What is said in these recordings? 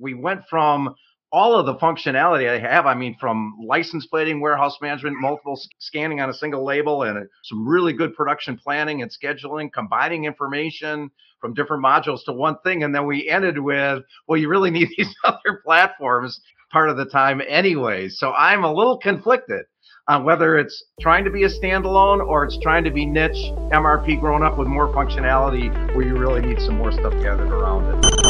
we went from all of the functionality I have. I mean, from license plating, warehouse management, multiple scanning on a single label, and some really good production planning and scheduling, combining information from different modules to one thing. And then we ended with, well, you really need these other platforms part of the time, anyways. So I'm a little conflicted on whether it's trying to be a standalone or it's trying to be niche MRP grown up with more functionality where you really need some more stuff gathered around it.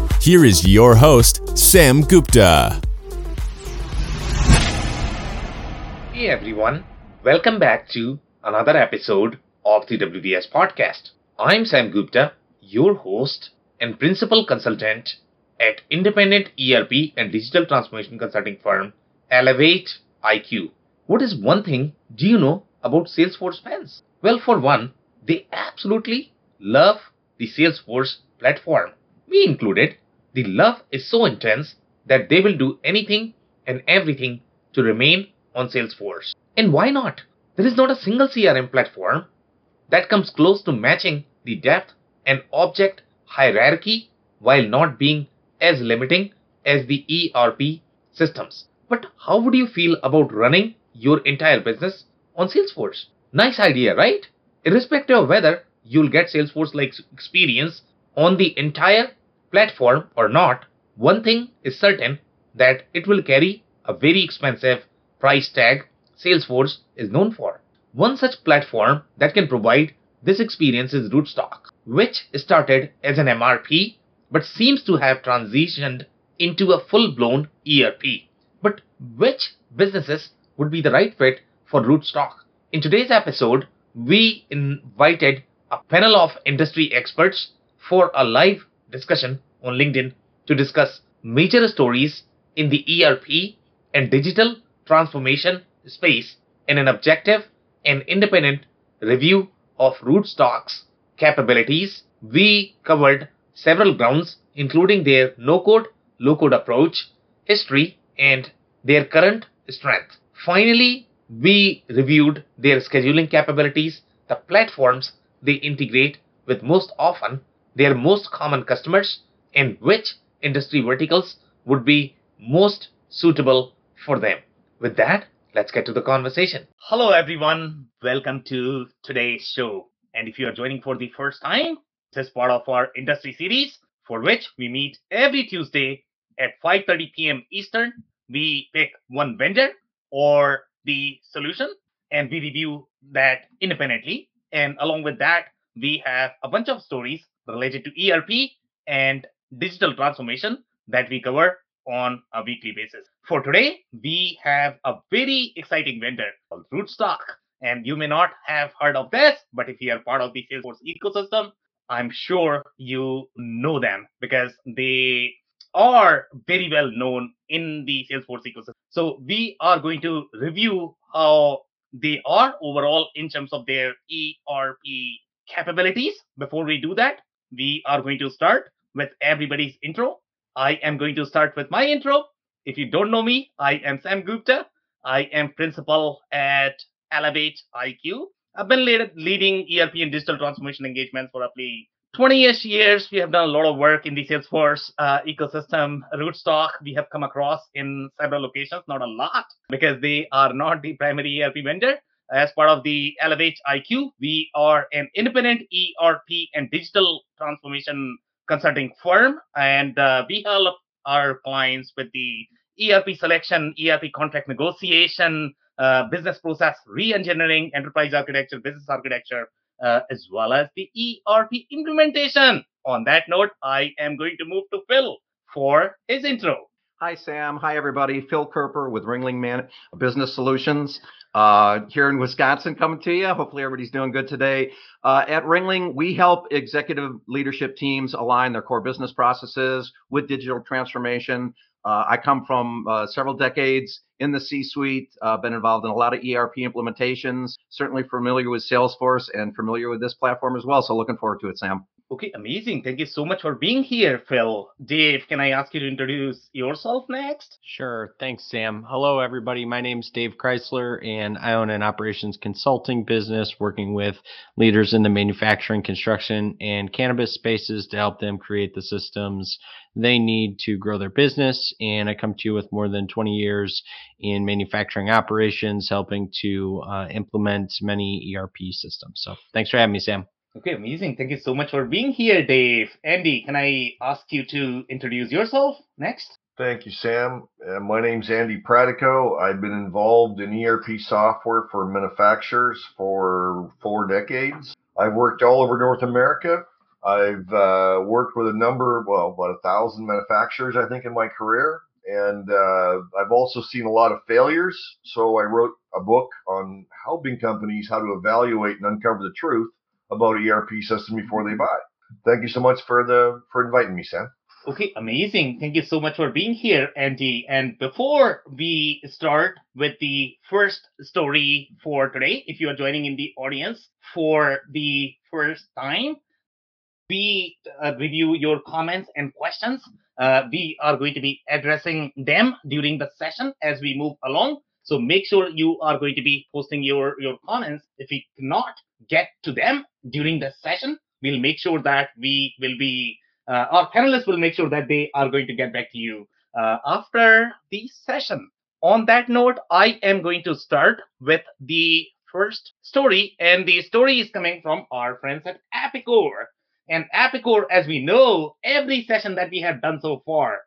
here is your host, Sam Gupta. Hey everyone, welcome back to another episode of the WBS Podcast. I'm Sam Gupta, your host and principal consultant at independent ERP and digital transformation consulting firm Elevate IQ. What is one thing do you know about Salesforce fans? Well, for one, they absolutely love the Salesforce platform. Me included, the love is so intense that they will do anything and everything to remain on Salesforce. And why not? There is not a single CRM platform that comes close to matching the depth and object hierarchy while not being as limiting as the ERP systems. But how would you feel about running your entire business on Salesforce? Nice idea, right? Irrespective of whether you'll get Salesforce like experience on the entire platform or not, one thing is certain that it will carry a very expensive price tag Salesforce is known for. One such platform that can provide this experience is Rootstock, which started as an MRP but seems to have transitioned into a full blown ERP. But which businesses would be the right fit for Rootstock? In today's episode, we invited a panel of industry experts for a live discussion on LinkedIn to discuss major stories in the ERP and digital transformation space in an objective and independent review of Rootstock's capabilities, we covered several grounds, including their no code, low code approach, history, and their current strength. Finally, we reviewed their scheduling capabilities, the platforms they integrate with most often, their most common customers, and which industry verticals would be most suitable for them. With that, let's get to the conversation. Hello, everyone. Welcome to today's show. And if you are joining for the first time, this is part of our industry series for which we meet every Tuesday at 5:30 p.m. Eastern. We pick one vendor or the solution and we review that independently. And along with that, we have a bunch of stories related to ERP and digital transformation that we cover on a weekly basis. For today, we have a very exciting vendor called Rootstock. And you may not have heard of this, but if you are part of the Salesforce ecosystem, I'm sure you know them because they are very well known in the Salesforce ecosystem. So we are going to review how they are overall in terms of their ERP capabilities. Before we do that, we are going to start with everybody's intro I am going to start with my intro. If you don't know me, I am Sam Gupta. I am principal at Elevate IQ. I've been leading ERP and digital transformation engagements for roughly 20-ish years. We have done a lot of work in the Salesforce uh, ecosystem. Rootstock, we have come across in several locations, not a lot, because they are not the primary ERP vendor. As part of the Elevate IQ, we are an independent ERP and digital transformation consulting firm, and uh, we help our clients with the ERP selection, ERP contract negotiation, uh, business process re-engineering, enterprise architecture, business architecture, uh, as well as the ERP implementation. On that note, I am going to move to Phil for his intro. Hi, Sam. Hi, everybody. Phil Kerper with Ringling Man Business Solutions uh, here in Wisconsin coming to you. Hopefully, everybody's doing good today. Uh, at Ringling, we help executive leadership teams align their core business processes with digital transformation. Uh, I come from uh, several decades in the C-suite, uh, been involved in a lot of ERP implementations, certainly familiar with Salesforce and familiar with this platform as well. So looking forward to it, Sam. Okay, amazing. Thank you so much for being here, Phil. Dave, can I ask you to introduce yourself next? Sure. Thanks, Sam. Hello, everybody. My name is Dave Chrysler, and I own an operations consulting business working with leaders in the manufacturing, construction, and cannabis spaces to help them create the systems they need to grow their business. And I come to you with more than 20 years in manufacturing operations, helping to uh, implement many ERP systems. So thanks for having me, Sam. Okay, amazing. Thank you so much for being here, Dave. Andy, can I ask you to introduce yourself next? Thank you, Sam. Uh, my name's Andy Pratico. I've been involved in ERP software for manufacturers for four decades. I've worked all over North America. I've uh, worked with a number, well, about a thousand manufacturers, I think, in my career. And uh, I've also seen a lot of failures. So I wrote a book on helping companies how to evaluate and uncover the truth about ERP system before they buy. Thank you so much for the for inviting me, Sam. Okay, amazing. Thank you so much for being here, Andy. And before we start with the first story for today, if you are joining in the audience for the first time, we uh, review your comments and questions. Uh, we are going to be addressing them during the session as we move along. So make sure you are going to be posting your, your comments. If we cannot get to them during the session, we'll make sure that we will be, uh, our panelists will make sure that they are going to get back to you uh, after the session. On that note, I am going to start with the first story, and the story is coming from our friends at Epicor. And Epicor, as we know, every session that we have done so far,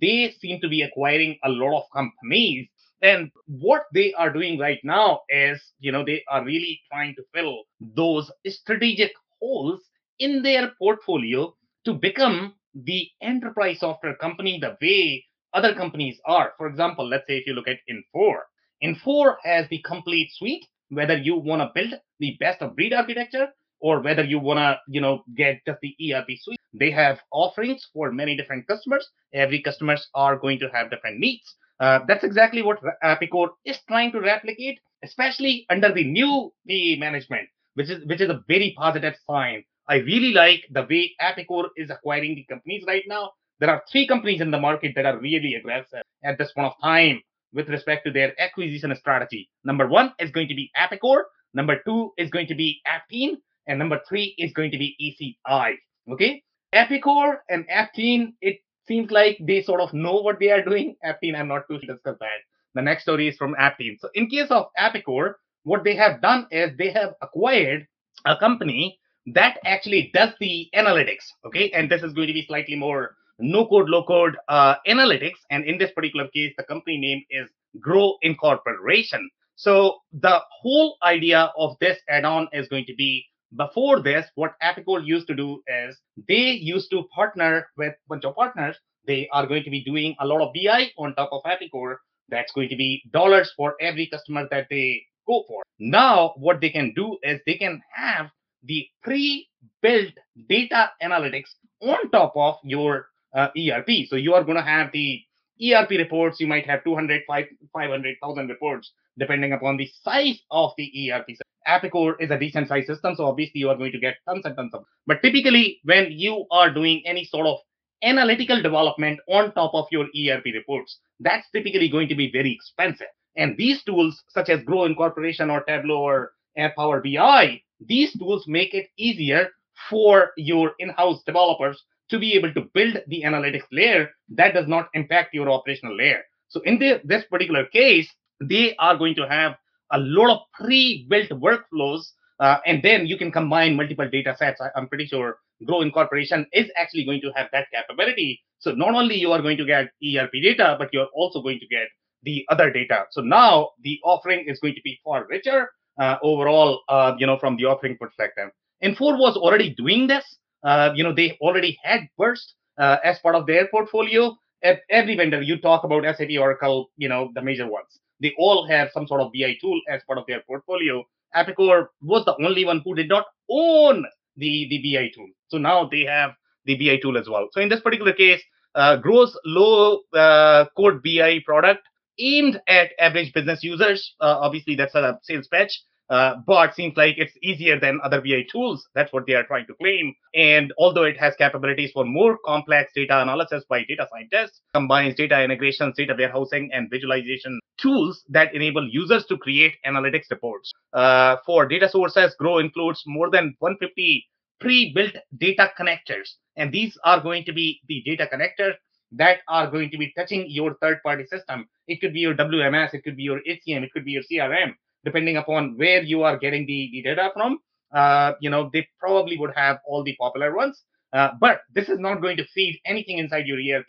they seem to be acquiring a lot of companies and what they are doing right now is, you know, they are really trying to fill those strategic holes in their portfolio to become the enterprise software company the way other companies are. For example, let's say if you look at Infor, Infor has the complete suite, whether you want to build the best of breed architecture or whether you want to, you know, get just the ERP suite. They have offerings for many different customers. Every customers are going to have different needs. Uh, that's exactly what Epicor is trying to replicate, especially under the new PE management, which is which is a very positive sign. I really like the way Epicor is acquiring the companies right now. There are three companies in the market that are really aggressive at this point of time with respect to their acquisition strategy. Number one is going to be Epicor. Number two is going to be Aptean. And number three is going to be ECI. Okay. Epicor and Aptean, it seems like they sort of know what they are doing. Aptean, I'm not too sure discuss that. The next story is from Aptean. So in case of Epicor, what they have done is they have acquired a company that actually does the analytics. Okay, and this is going to be slightly more no code, low code uh, analytics. And in this particular case, the company name is Grow Incorporation. So the whole idea of this add-on is going to be before this, what Epicor used to do is they used to partner with a bunch of partners. They are going to be doing a lot of BI on top of Epicor. That's going to be dollars for every customer that they go for. Now, what they can do is they can have the pre-built data analytics on top of your uh, ERP. So you are going to have the ERP reports. You might have 200, 500,000 reports, depending upon the size of the ERP. Epicor is a decent sized system, so obviously you are going to get tons and tons of. But typically, when you are doing any sort of analytical development on top of your ERP reports, that's typically going to be very expensive. And these tools, such as Grow Incorporation or Tableau or Power BI, these tools make it easier for your in-house developers to be able to build the analytics layer that does not impact your operational layer. So in the, this particular case, they are going to have a lot of pre-built workflows, uh, and then you can combine multiple data sets. I, am pretty sure Grow Incorporation is actually going to have that capability. So not only you are going to get ERP data, but you're also going to get the other data. So now the offering is going to be far richer uh, overall, uh, you know, from the offering perspective. Infor was already doing this. Uh, you know, they already had Birst uh, as part of their portfolio. every vendor you talk about SAP, Oracle, you know the major ones. They all have some sort of BI tool as part of their portfolio. Epicor was the only one who did not own the the BI tool. So now they have the BI tool as well. So in this particular case, uh, grows low uh, code BI product aimed at average business users. Uh, obviously, that's a sales pitch. Uh, but seems like it's easier than other BI tools. That's what they are trying to claim. And although it has capabilities for more complex data analysis by data scientists, combines data integrations, data warehousing, and visualization tools that enable users to create analytics reports. Uh, for data sources, Grow includes more than 150 pre-built data connectors. And these are going to be the data connectors that are going to be touching your third-party system. It could be your WMS, it could be your HCM, it could be your CRM depending upon where you are getting the, the data from. Uh, you know, they probably would have all the popular ones. Uh, but this is not going to feed anything inside your ERP.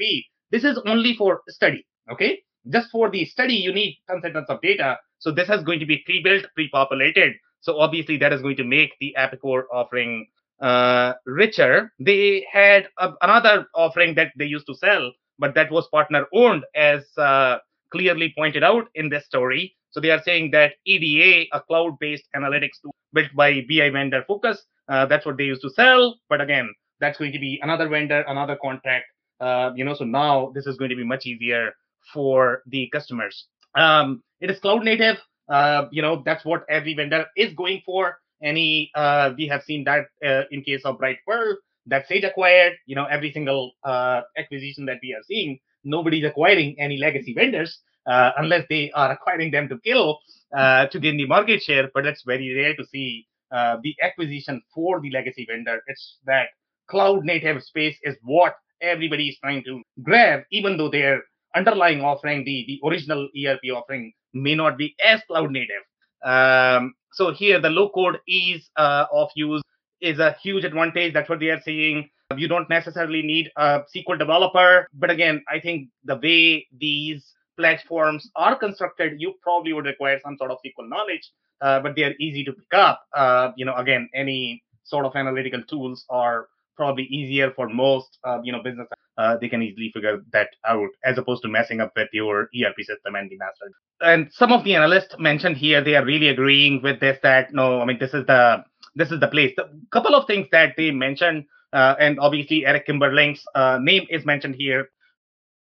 This is only for study. Okay. Just for the study, you need tons and tons of data. So this is going to be pre-built, pre-populated. So obviously that is going to make the Epicor offering uh, richer. They had a, another offering that they used to sell, but that was partner owned, as uh, clearly pointed out in this story. So they are saying that EDA, a cloud-based analytics tool built by BI vendor Phocas, uh, that's what they used to sell. But again, that's going to be another vendor, another contract. Uh, you know, so now this is going to be much easier for the customers. Um, it is cloud native. Uh, you know, that's what every vendor is going for. Any, uh, we have seen that uh, in case of Brightpearl that Sage acquired. You know, every single uh, acquisition that we are seeing, nobody's acquiring any legacy vendors uh, unless they are acquiring them to kill uh, to gain the market share. But that's very rare to see the acquisition for the legacy vendor. It's that cloud native space is what everybody is trying to grab, even though their underlying offering, the, the original ERP offering, may not be as cloud native. Um, so here, the low code ease uh, of use is a huge advantage. That's what they are saying. You don't necessarily need a SQL developer, but again, I think the way these platforms are constructed, you probably would require some sort of SQL knowledge, uh, but they are easy to pick up. Uh, you know, again, any sort of analytical tools are probably easier for most, uh, you know, business. Uh, they can easily figure that out as opposed to messing up with your ERP system and the master. And some of the analysts mentioned here, they are really agreeing with this. That no, I mean, this is the this is the place. A couple of things that they mentioned, uh, and obviously Eric Kimberling's uh, name is mentioned here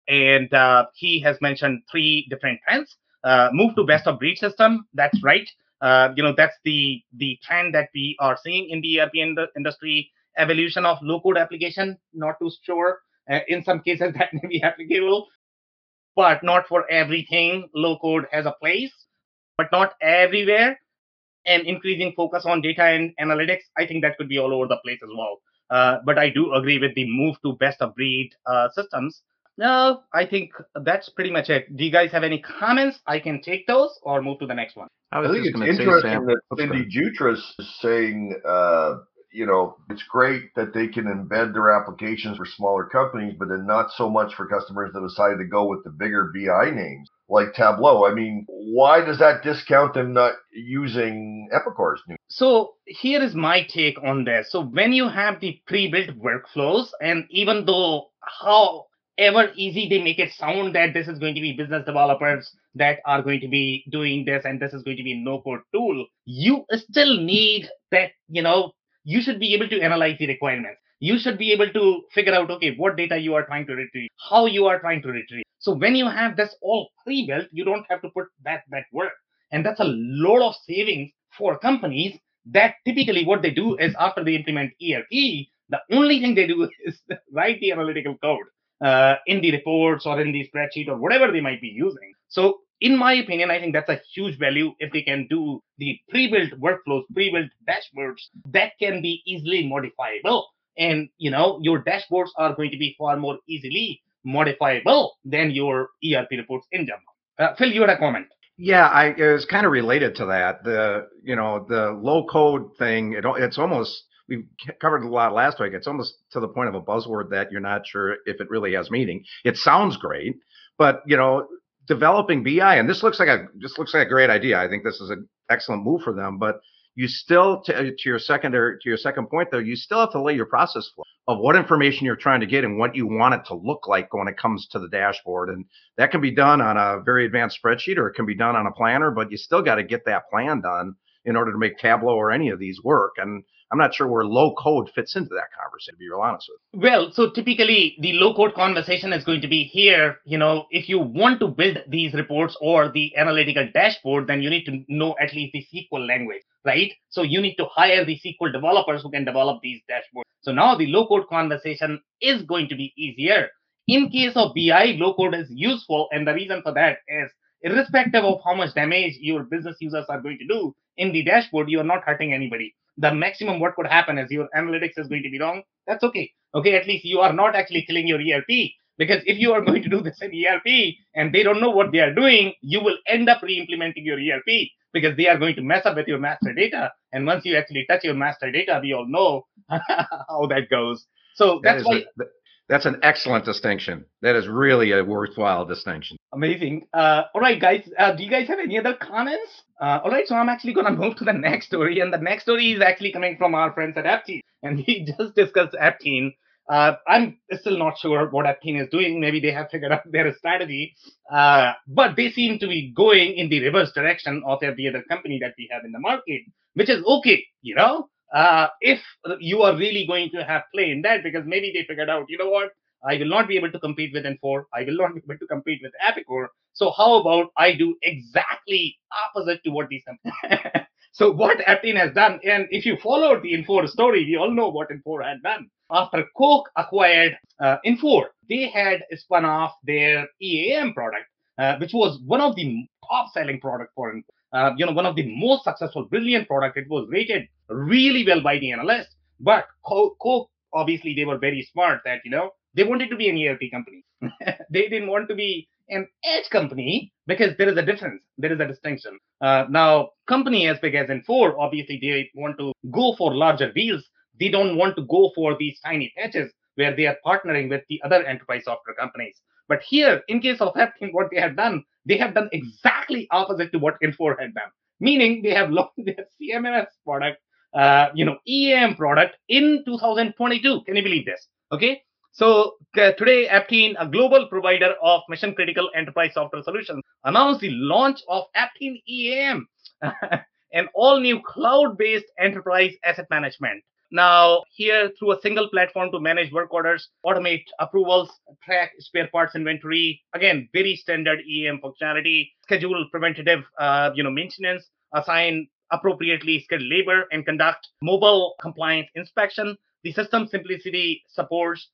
and uh, he has mentioned three different trends. Uh, move to best of breed system. That's right. You know that's the the trend that we are seeing in the ERP ind- industry. Evolution of low code application. Not too sure. Uh, in some cases that may be applicable, but not for everything. Low code has a place, but not everywhere. And increasing focus on data and analytics, I think that could be all over the place as well. Uh, but I do agree with the move to best of breed uh, systems no, I think that's pretty much it. Do you guys have any comments? I can take those or move to the next one. I, I think it's interesting that Cindy Jutras is saying, uh, you know, it's great that they can embed their applications for smaller companies, but then not so much for customers that decided to go with the bigger BI names like Tableau. I mean, why does that discount them not using Epicor's new? So here is my take on this. So when you have the pre-built workflows, and even though how ever easy they make it sound that this is going to be business developers that are going to be doing this and this is going to be no code tool you still need that you know you should be able to analyze the requirements. You should be able to figure out okay what data you are trying to retrieve how you are trying to retrieve. So when you have this all pre-built you don't have to put that that work. And that's a lot of savings for companies that typically what they do is after they implement erp the only thing they do is write the analytical code uh, in the reports or in the spreadsheet or whatever they might be using. So, in my opinion, I think that's a huge value if they can do the pre-built workflows, pre-built dashboards that can be easily modifiable. And you know, your dashboards are going to be far more easily modifiable than your ERP reports in general. Uh, Phil, you had a comment. Yeah, I it was kind of related to that. The you know the low code thing. It, it's almost we covered a lot last week. It's almost to the point of a buzzword that you're not sure if it really has meaning. It sounds great, but you know, developing BI and this looks like a just looks like a great idea. I think this is an excellent move for them, but you still to, to your secondary to your second point though, you still have to lay your process flow of what information you're trying to get and what you want it to look like when it comes to the dashboard. And that can be done on a very advanced spreadsheet or it can be done on a planner, but you still got to get that plan done in order to make Tableau or any of these work. And I'm not sure where low code fits into that conversation, to be real honest with you. Well, so typically the low code conversation is going to be here. You know, if you want to build these reports or the analytical dashboard, then you need to know at least the SQL language, right? So you need to hire the SQL developers who can develop these dashboards. So now the low code conversation is going to be easier. In case of BI, low code is useful. And the reason for that is irrespective of how much damage your business users are going to do in the dashboard, you are not hurting anybody the maximum what could happen is your analytics is going to be wrong. That's okay. Okay, at least you are not actually killing your ERP. Because if you are going to do this in ERP and they don't know what they are doing, you will end up re-implementing your ERP because they are going to mess up with your master data. And once you actually touch your master data, we all know how that goes. So that's that why a, that's an excellent distinction. That is really a worthwhile distinction. Amazing. Uh, all right, guys. Uh, do you guys have any other comments? Uh, all right, so I'm actually going to move to the next story. And the next story is actually coming from our friends at Aptean. And we just discussed Aptean. Uh, I'm still not sure what Aptean is doing. Maybe they have figured out their strategy. Uh, but they seem to be going in the reverse direction of every other company that we have in the market, which is okay, you know? Uh, if you are really going to have play in that, because maybe they figured out, you know what, I will not be able to compete with Infor. I will not be able to compete with Epicor. So how about I do exactly opposite to what these companies. so what Aptean has done, and if you followed the Infor story, we all know what Infor had done. After Koch acquired uh, Infor, they had spun off their EAM product, uh, which was one of the top selling product for Infor uh, you know, one of the most successful, brilliant product. It was rated really well by the analysts. But Koch, obviously, they were very smart that, you know, they wanted to be an ERP company. they didn't want to be an edge company because there is a difference. There is a distinction. Uh, now, company as big as Infor, obviously, they want to go for larger deals. They don't want to go for these tiny patches where they are partnering with the other enterprise software companies. But here, in case of Aptean, what they have done, they have done exactly opposite to what Infor had done. Meaning they have launched their CMMS product, uh, you know, EAM product in 2022. Can you believe this? Okay. So uh, today, Aptean, a global provider of mission critical enterprise software solutions, announced the launch of Aptean EAM, an all new cloud based enterprise asset management. Now, here through a single platform to manage work orders, automate approvals, track spare parts inventory. Again, very standard EM functionality. Schedule preventative, uh, you know, maintenance. Assign appropriately skilled labor and conduct mobile compliance inspection. The system simplicity supports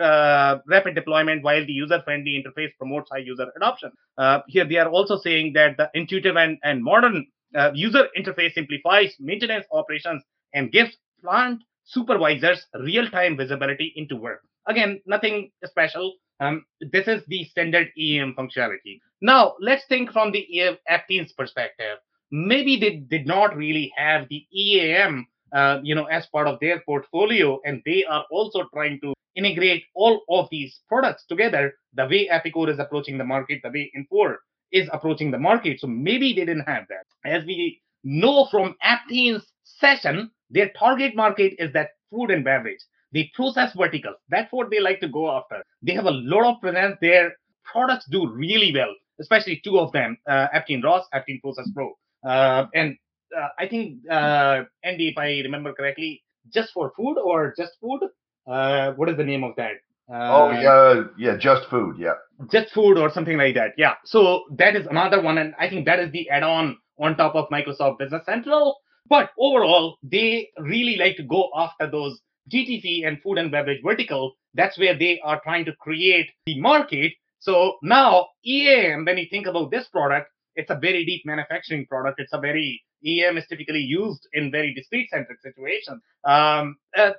uh, rapid deployment while the user-friendly interface promotes high user adoption. Uh, here they are also saying that the intuitive and, and modern uh, user interface simplifies maintenance operations and gives plant supervisors real-time visibility into work. Again, nothing special. Um, this is the standard EAM functionality. Now, let's think from the Aptean's perspective. Maybe they did not really have the EAM, uh, you know, as part of their portfolio, and they are also trying to integrate all of these products together. The way Epicor is approaching the market, the way Infor is approaching the market. So maybe they didn't have that. As we know from Aptean's session, their target market is that food and beverage, the process verticals. That's what they like to go after. They have a lot of presence. Their products do really well, especially two of them, uh, Aptean Ross, Aptean Process Pro. Uh, and uh, I think, uh, Andy, if I remember correctly, just for food or just food? Uh, what is the name of that? oh uh, yeah, yeah, just food, yeah. Just food or something like that. Yeah. So that is another one, and I think that is the add-on on top of Microsoft Business Central. But overall, they really like to go after those GTC and food and beverage vertical. That's where they are trying to create the market. So now EAM, when you think about this product, it's a very deep manufacturing product. It's a very EAM is typically used in very discrete centric situations. Um, uh,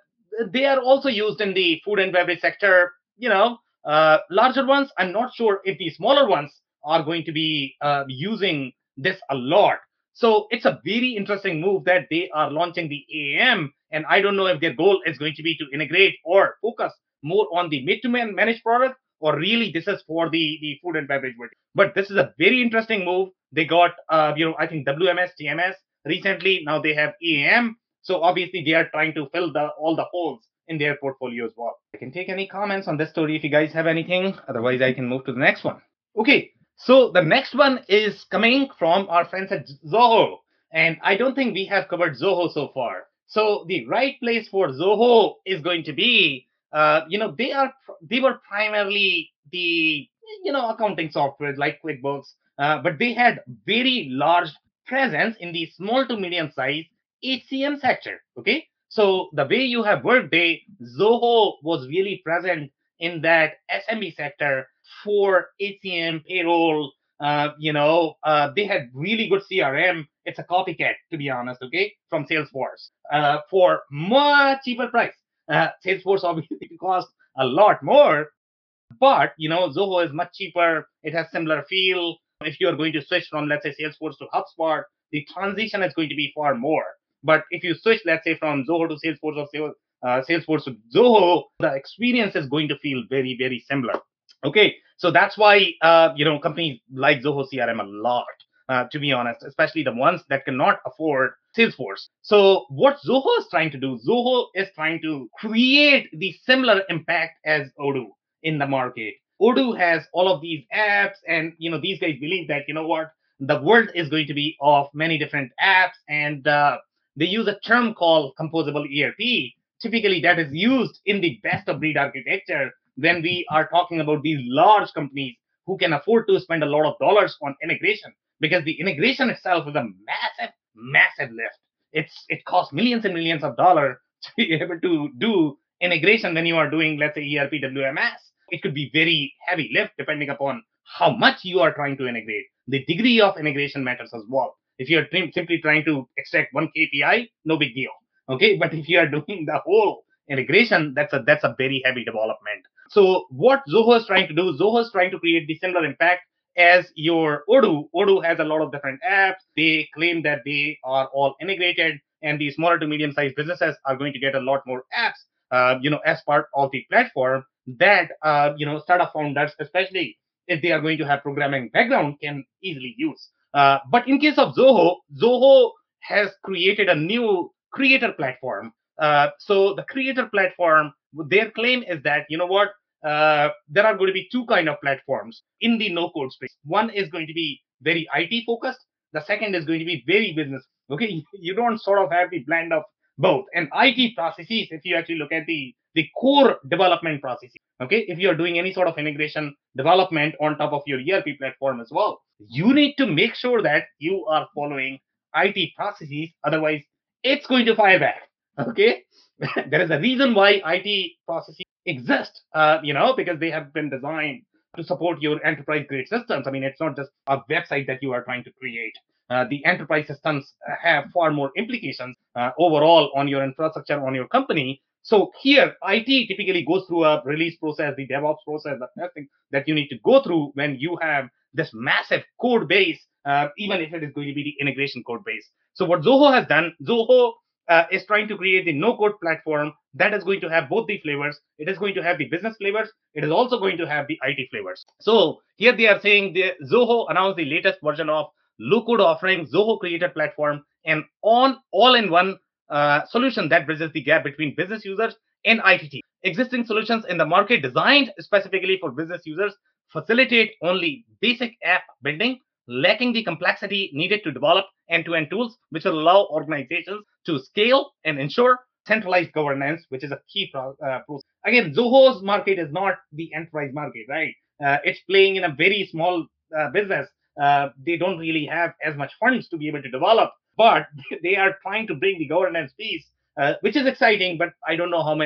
they are also used in the food and beverage sector. You know, uh, larger ones. I'm not sure if the smaller ones are going to be uh, using this a lot. So it's a very interesting move that they are launching the AM. And I don't know if their goal is going to be to integrate or focus more on the mid to managed product or really this is for the, the food and beverage. But this is a very interesting move. They got, uh, you know, I think WMS, TMS, recently. Now they have AM. So obviously they are trying to fill the all the holes in their portfolio as well. I can take any comments on this story if you guys have anything. Otherwise, I can move to the next one. Okay, so the next one is coming from our friends at Zoho. And I don't think we have covered Zoho so far. So the right place for Zoho is going to be, uh, you know, they are they were primarily the you know accounting software like QuickBooks, uh, but they had very large presence in the small to medium size HCM sector. Okay, so the way you have Workday, Zoho was really present in that SMB sector for HCM payroll. Uh, you know, uh, they had really good CRM it's a copycat, to be honest, okay, from Salesforce uh, for much cheaper price. Uh, Salesforce obviously costs a lot more, but you know, Zoho is much cheaper. It has similar feel. If you are going to switch from, let's say, Salesforce to HubSpot, the transition is going to be far more. But if you switch, let's say, from Zoho to Salesforce or uh, Salesforce to Zoho, the experience is going to feel very, very similar. Okay, so that's why uh, you know companies like Zoho CRM a lot uh, to be honest, especially the ones that cannot afford Salesforce. So what Zoho is trying to do, Zoho is trying to create the similar impact as Odoo in the market. Odoo has all of these apps, and you know these guys believe that you know what the world is going to be of many different apps, and uh, they use a term called composable ERP. Typically, that is used in the best of breed architecture when we are talking about these large companies who can afford to spend a lot of dollars on integration because the integration itself is a massive, massive lift. It's it costs millions and millions of dollars to be able to do integration when you are doing, let's say, ERP WMS. It could be very heavy lift depending upon how much you are trying to integrate. The degree of integration matters as well. If you're simply trying to extract one KPI, no big deal. Okay, but if you are doing the whole integration, that's a that's a very heavy development. So what Zoho is trying to do, Zoho is trying to create the similar impact as your Odoo. Odoo has a lot of different apps. They claim that they are all integrated, and the smaller to medium sized businesses are going to get a lot more apps, uh, you know, as part of the platform that uh, you know startup founders, especially if they are going to have programming background, can easily use. Uh, but in case of Zoho, Zoho has created a new creator platform. Uh, so the creator platform, their claim is that you know what uh, there are going to be two kind of platforms in the no code space. One is going to be very IT focused. The second is going to be very business. Okay, you don't sort of have the blend of both. And IT processes, if you actually look at the the core development processes, okay, if you are doing any sort of integration development on top of your ERP platform as well, you need to make sure that you are following IT processes. Otherwise, it's going to fire back. Okay, there is a reason why IT processes exist, uh, you know, because they have been designed to support your enterprise grade systems. I mean, it's not just a website that you are trying to create. Uh, the enterprise systems have far more implications uh, overall on your infrastructure, on your company. So here, IT typically goes through a release process, the DevOps process, the testing that you need to go through when you have this massive code base, uh, even if it is going to be the integration code base. So what Zoho has done, Zoho uh, is trying to create the no code platform that is going to have both the flavors. It is going to have the business flavors. It is also going to have the IT flavors. So here they are saying the Zoho announced the latest version of low code offering Zoho Creator Platform, and on all-in-one uh, solution that bridges the gap between business users and IT Existing solutions in the market designed specifically for business users facilitate only basic app building lacking the complexity needed to develop end-to-end tools which will allow organizations to scale and ensure centralized governance, which is a key uh, process. Again, Zoho's market is not the enterprise market, right? Uh, it's playing in a very small uh, business. Uh, they don't really have as much funds to be able to develop, but they are trying to bring the governance piece, uh, which is exciting. But I don't know how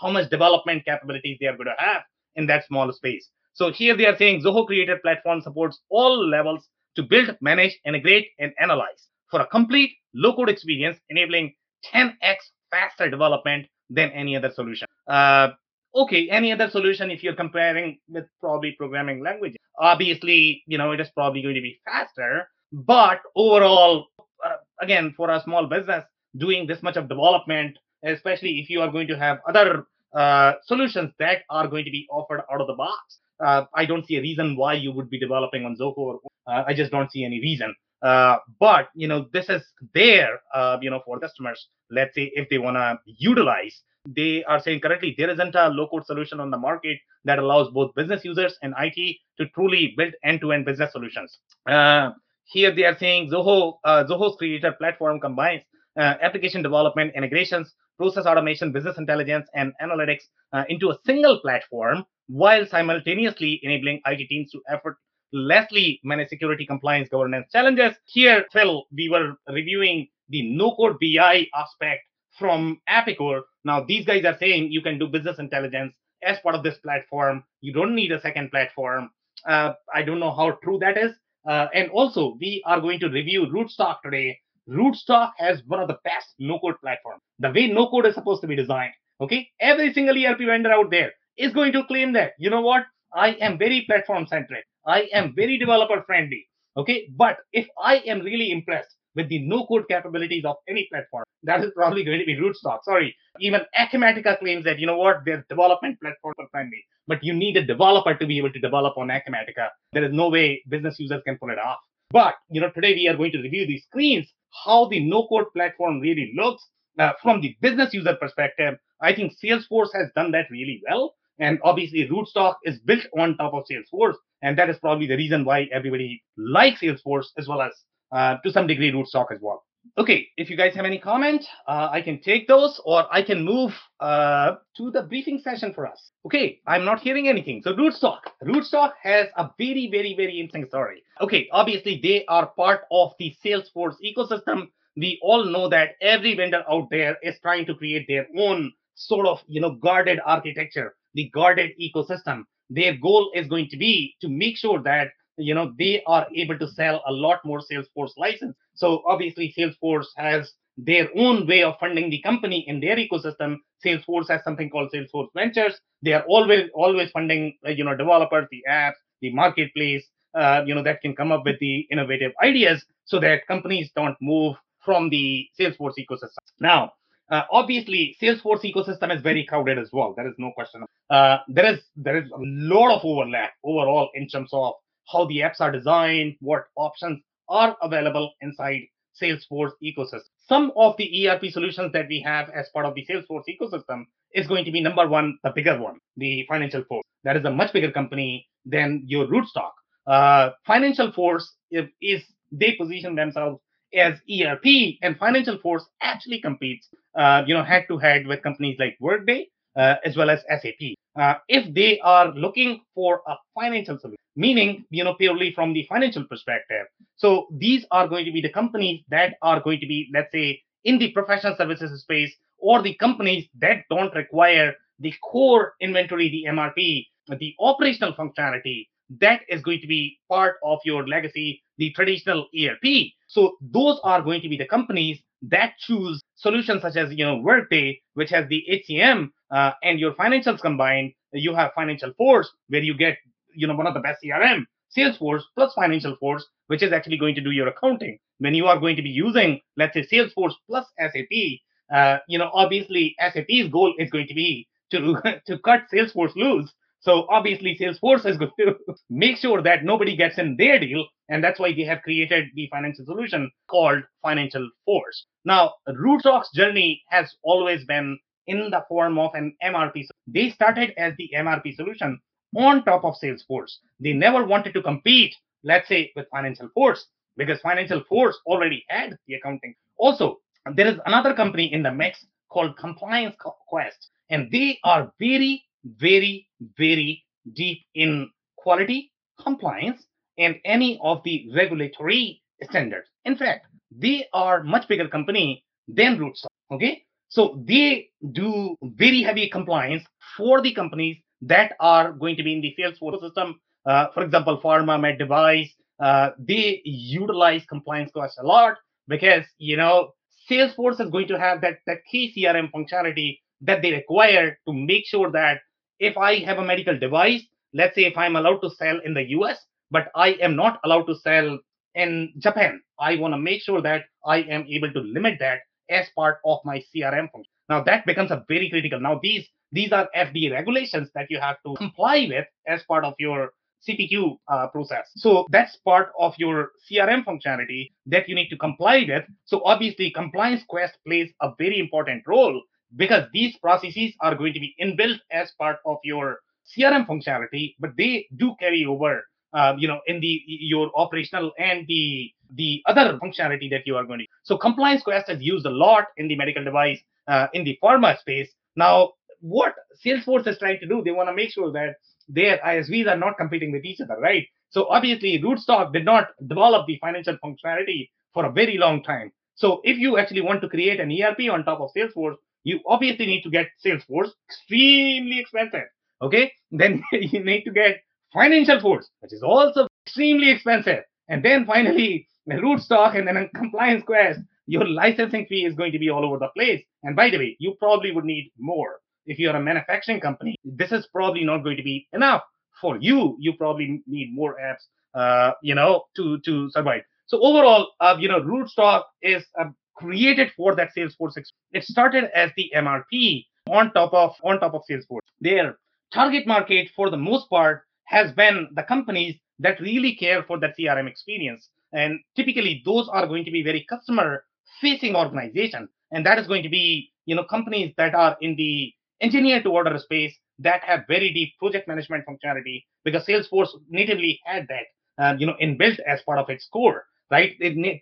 how much development capabilities they are going to have in that small space. So here they are saying Zoho Creator Platform supports all levels to build, manage, integrate, and analyze for a complete low-code experience, enabling 10x faster development than any other solution. Uh, okay, any other solution if you're comparing with probably programming language, obviously, you know, it is probably going to be faster. But overall, uh, again, for a small business, doing this much of development, especially if you are going to have other uh, solutions that are going to be offered out of the box, uh, I don't see a reason why you would be developing on Zoho. Uh, I just don't see any reason. Uh, but you know, this is there, uh, you know, for customers. Let's say if they want to utilize, they are saying currently there isn't a low-code solution on the market that allows both business users and IT to truly build end-to-end business solutions. Here they are saying Zoho, Zoho's creator platform combines application development, integrations, process automation, business intelligence, and analytics uh, into a single platform while simultaneously enabling IT teams to effortlessly manage security compliance governance challenges. Here, Phil, we were reviewing the no-code BI aspect from Epicor. Now, these guys are saying you can do business intelligence as part of this platform. You don't need a second platform. Uh, I don't know how true that is. Uh, and also, we are going to review Rootstock today. Rootstock has one of the best no-code platforms. The way no-code is supposed to be designed. Okay, every single ERP vendor out there is going to claim that you know what I am very platform centric. I am very developer friendly. Okay, but if I am really impressed with the no-code capabilities of any platform, that is probably going to be Rootstock. Sorry, even Acumatica claims that you know what their development platform are friendly, but you need a developer to be able to develop on Acumatica. There is no way business users can pull it off. But you know, today we are going to review these screens, how the no-code platform really looks uh, from the business user perspective. I think Salesforce has done that really well. And obviously, Rootstock is built on top of Salesforce. And that is probably the reason why everybody likes Salesforce as well as uh, to some degree Rootstock as well. Okay, if you guys have any comment, uh, I can take those or I can move uh, to the briefing session for us. Okay, I'm not hearing anything. So Rootstock. Rootstock has a very, very, very interesting story. Okay, obviously they are part of the Salesforce ecosystem. We all know that every vendor out there is trying to create their own sort of, you know, guarded architecture, the guarded ecosystem. Their goal is going to be to make sure that you know they are able to sell a lot more salesforce license. So obviously salesforce has their own way of funding the company in their ecosystem. Salesforce has something called salesforce ventures. They are always always funding you know developers the apps the marketplace uh, you know that can come up with the innovative ideas so that companies don't move from the salesforce ecosystem. Now uh, obviously salesforce ecosystem is very crowded as well. There is no question. Uh, there is there is a lot of overlap overall in terms of how the apps are designed, what options are available inside Salesforce ecosystem. Some of the ERP solutions that we have as part of the Salesforce ecosystem is going to be number one, the bigger one, the Financial Force. That is a much bigger company than your Rootstock. Uh, Financial Force is, is they position themselves as ERP, and Financial Force actually competes, uh, you know, head to head with companies like Workday uh, as well as SAP. Uh, if they are looking for a financial solution, meaning you know purely from the financial perspective, so these are going to be the companies that are going to be, let's say, in the professional services space, or the companies that don't require the core inventory, the MRP, the operational functionality that is going to be part of your legacy, the traditional ERP. So those are going to be the companies that choose solutions such as you know Workday, which has the HCM uh, and your financials combined. You have Financial Force, where you get you know one of the best CRM, Salesforce plus Financial Force, which is actually going to do your accounting. When you are going to be using, let's say, Salesforce plus SAP, uh, you know obviously SAP's goal is going to be to to cut Salesforce loose so obviously, Salesforce is going to make sure that nobody gets in their deal, and that's why they have created the financial solution called Financial Force. Now, Rootstock's journey has always been in the form of an MRP. They started as the MRP solution on top of Salesforce. They never wanted to compete, let's say, with Financial Force because Financial Force already had the accounting. Also, there is another company in the mix called Compliance Quest, and they are very very, very deep in quality, compliance, and any of the regulatory standards. In fact, they are much bigger company than Rootstock. Okay, so they do very heavy compliance for the companies that are going to be in the Salesforce system. Uh, for example, pharma, med device, uh, they utilize compliance Quest a lot because you know Salesforce is going to have that that key CRM functionality that they require to make sure that if I have a medical device, let's say if I'm allowed to sell in the US, but I am not allowed to sell in Japan, I want to make sure that I am able to limit that as part of my CRM function. Now that becomes a very critical. Now these these are FDA regulations that you have to comply with as part of your CPQ uh, process. So that's part of your CRM functionality that you need to comply with. So obviously, Compliance Quest plays a very important role because these processes are going to be inbuilt as part of your CRM functionality, but they do carry over, uh, you know, in the your operational and the the other functionality that you are going to. So Compliance Quest is used a lot in the medical device, uh, in the pharma space. Now, what Salesforce is trying to do, they want to make sure that their ISVs are not competing with each other, right? So obviously, Rootstock did not develop the financial functionality for a very long time. So if you actually want to create an ERP on top of Salesforce, you obviously need to get Salesforce extremely expensive. Okay, then you need to get Financial Force, which is also extremely expensive, and then finally Rootstock and then a Compliance Quest. Your licensing fee is going to be all over the place. And by the way, you probably would need more if you're a manufacturing company. This is probably not going to be enough for you. You probably need more apps, uh, you know, to to survive. So overall, uh, you know, Rootstock is uh, created for that Salesforce. It started as the MRP on top of on top of Salesforce. Their target market, for the most part, has been the companies that really care for that CRM experience, and typically those are going to be very customer-facing organizations, and that is going to be you know companies that are in the engineer to order space that have very deep project management functionality because Salesforce natively had that, uh, you know, inbuilt as part of its core right?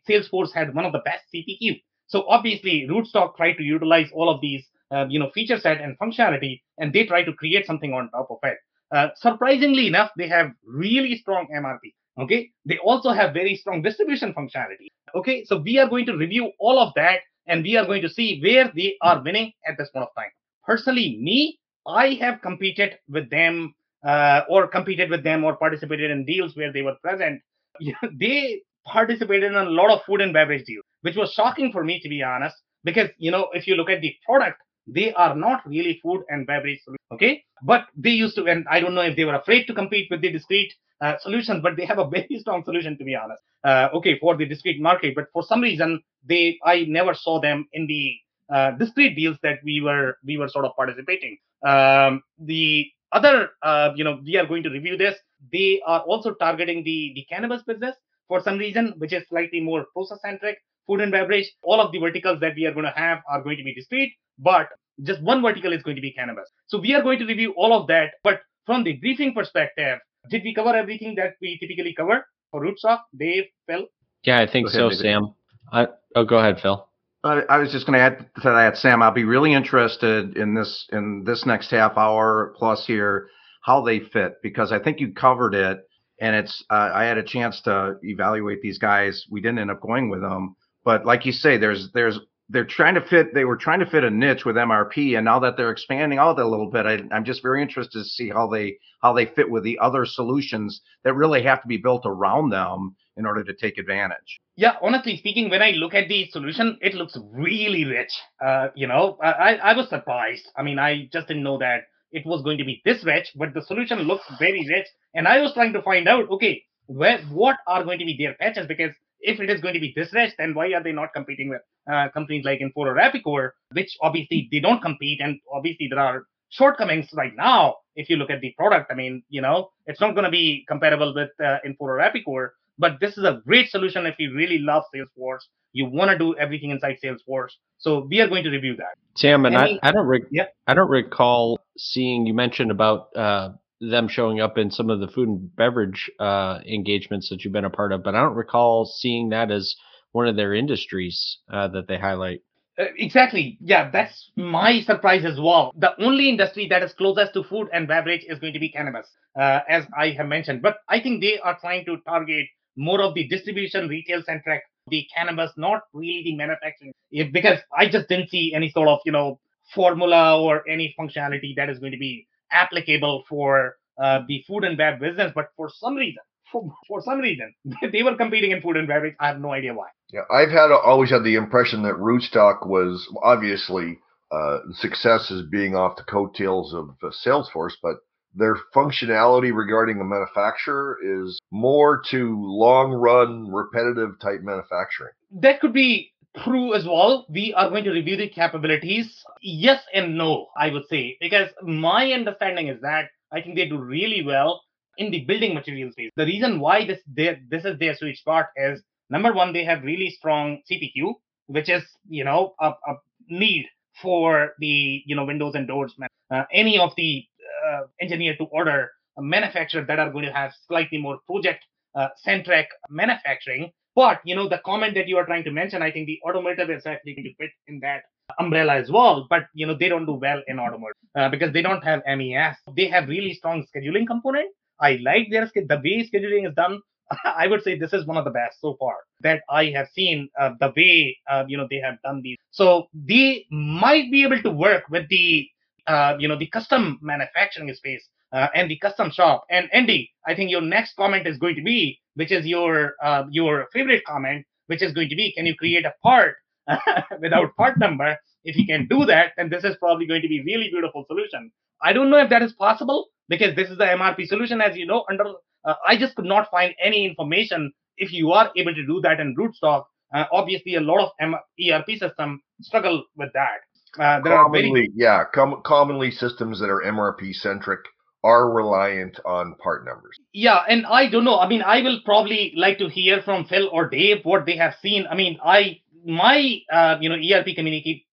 Salesforce had one of the best CPQ. So obviously, Rootstock tried to utilize all of these, uh, you know, feature set and functionality, and they try to create something on top of it. Uh, surprisingly enough, they have really strong MRP. Okay, they also have very strong distribution functionality. Okay, so we are going to review all of that, and we are going to see where they are winning at this point of time. Personally, me, I have competed with them, uh, or competed with them, or participated in deals where they were present. they participated in a lot of food and beverage deals, which was shocking for me to be honest, because you know if you look at the product, they are not really food and beverage okay? But they used to, and I don't know if they were afraid to compete with the discrete uh, solutions, but they have a very strong solution to be honest. Uh, okay, for the discrete market, but for some reason they, I never saw them in the uh, discrete deals that we were we were sort of participating. Um, the other, uh, you know, we are going to review this. They are also targeting the the cannabis business for some reason, which is slightly more process centric. Food and beverage, all of the verticals that we are going to have are going to be discrete, but just one vertical is going to be cannabis. So we are going to review all of that. But from the briefing perspective, did we cover everything that we typically cover for Rootstock? Dave, Phil? Yeah, I think so, Sam. I, oh, go ahead, Phil. I was just going to add to that, Sam. I'll be really interested in this in this next half hour plus here how they fit because I think you covered it and it's uh, I had a chance to evaluate these guys. We didn't end up going with them, but like you say, there's there's they're trying to fit. They were trying to fit a niche with MRP, and now that they're expanding out a little bit, I, I'm just very interested to see how they how they fit with the other solutions that really have to be built around them in order to take advantage. Yeah, honestly speaking, when I look at the solution, it looks really rich. Uh, you know, I, I was surprised. I mean, I just didn't know that it was going to be this rich, but the solution looks very rich. And I was trying to find out, okay, where what are going to be their patches? Because if it is going to be this rich, then why are they not competing with uh, companies like Infor or Epicor, which obviously they don't compete, and obviously there are shortcomings right now. If you look at the product, I mean, you know, it's not going to be comparable with uh, Infor or Epicor, but this is a great solution if you really love Salesforce. You want to do everything inside Salesforce. So we are going to review that. Sam, and Any, I, I don't re- yeah. I don't recall seeing you mentioned about uh, them showing up in some of the food and beverage uh, engagements that you've been a part of, but I don't recall seeing that as one of their industries uh, that they highlight. Uh, exactly. Yeah, that's my surprise as well. The only industry that is closest to food and beverage is going to be cannabis, uh, as I have mentioned. But I think they are trying to target more of the distribution, retail centric, the cannabis, not really the manufacturing. Because I just didn't see any sort of, you know, formula or any functionality that is going to be applicable for uh, the food and bev business. But for some reason, for, for some reason, they were competing in food and beverage. I have no idea why. Yeah, I've had always had the impression that Rootstock was obviously uh, success is being off the coattails of uh, Salesforce, but their functionality regarding the manufacturer is more to long run repetitive type manufacturing. That could be true as well. We are going to review the capabilities. Yes and no, I would say, because my understanding is that I think they do really well in the building material space. The reason why this this is their sweet spot is number one, they have really strong CPQ, which is you know a, a need for the you know windows and doors. Uh, any of the uh, engineer to order manufacturers that are going to have slightly more project uh, centric manufacturing. But you know the comment that you are trying to mention, I think the automotive is actually going to fit in that umbrella as well. But you know they don't do well in automotive uh, because they don't have MES. They have really strong scheduling component. I like their the way scheduling is done. I would say this is one of the best so far that I have seen. Uh, the way uh, you know they have done these, so they might be able to work with the uh, you know the custom manufacturing space uh, and the custom shop. And Andy, I think your next comment is going to be, which is your uh, your favorite comment, which is going to be, can you create a part without part number? If you can do that, then this is probably going to be really beautiful solution. I don't know if that is possible because this is the MRP solution, as you know. Under uh, I just could not find any information if you are able to do that in rootstock. Uh, obviously, a lot of M- ERP system struggle with that. Uh, commonly, yeah, com- commonly systems that are MRP centric are reliant on part numbers. Yeah, and I don't know. I mean, I will probably like to hear from Phil or Dave what they have seen. I mean, I my uh, you know ERP community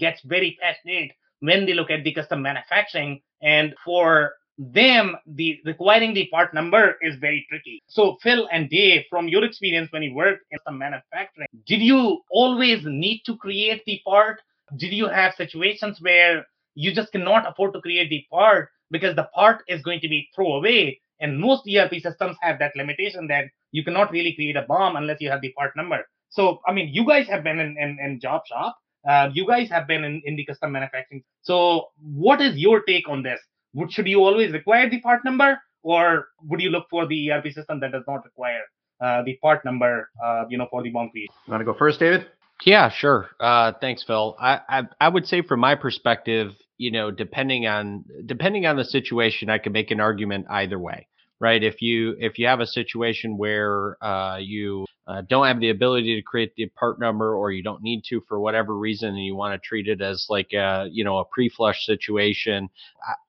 gets very passionate when they look at the custom manufacturing, and for them the requiring the part number is very tricky so phil and dave from your experience when you worked in some manufacturing did you always need to create the part did you have situations where you just cannot afford to create the part because the part is going to be thrown away? And most erp systems have that limitation that you cannot really create a BOM unless you have the part number. So i mean you guys have been in, in, in job shop. Uh, you guys have been in, in the custom manufacturing. So what is your take on this? Would should you always require the part number, or would you look for the ERP system that does not require uh, the part number, uh, you know, for the BOM creation? You want to go first, David? Yeah, sure. Uh, thanks, Phil. I, I I would say from my perspective, you know, depending on depending on the situation, I could make an argument either way right? If you if you have a situation where uh, you uh, don't have the ability to create the part number, or you don't need to for whatever reason, and you want to treat it as like a you know a pre-flush situation,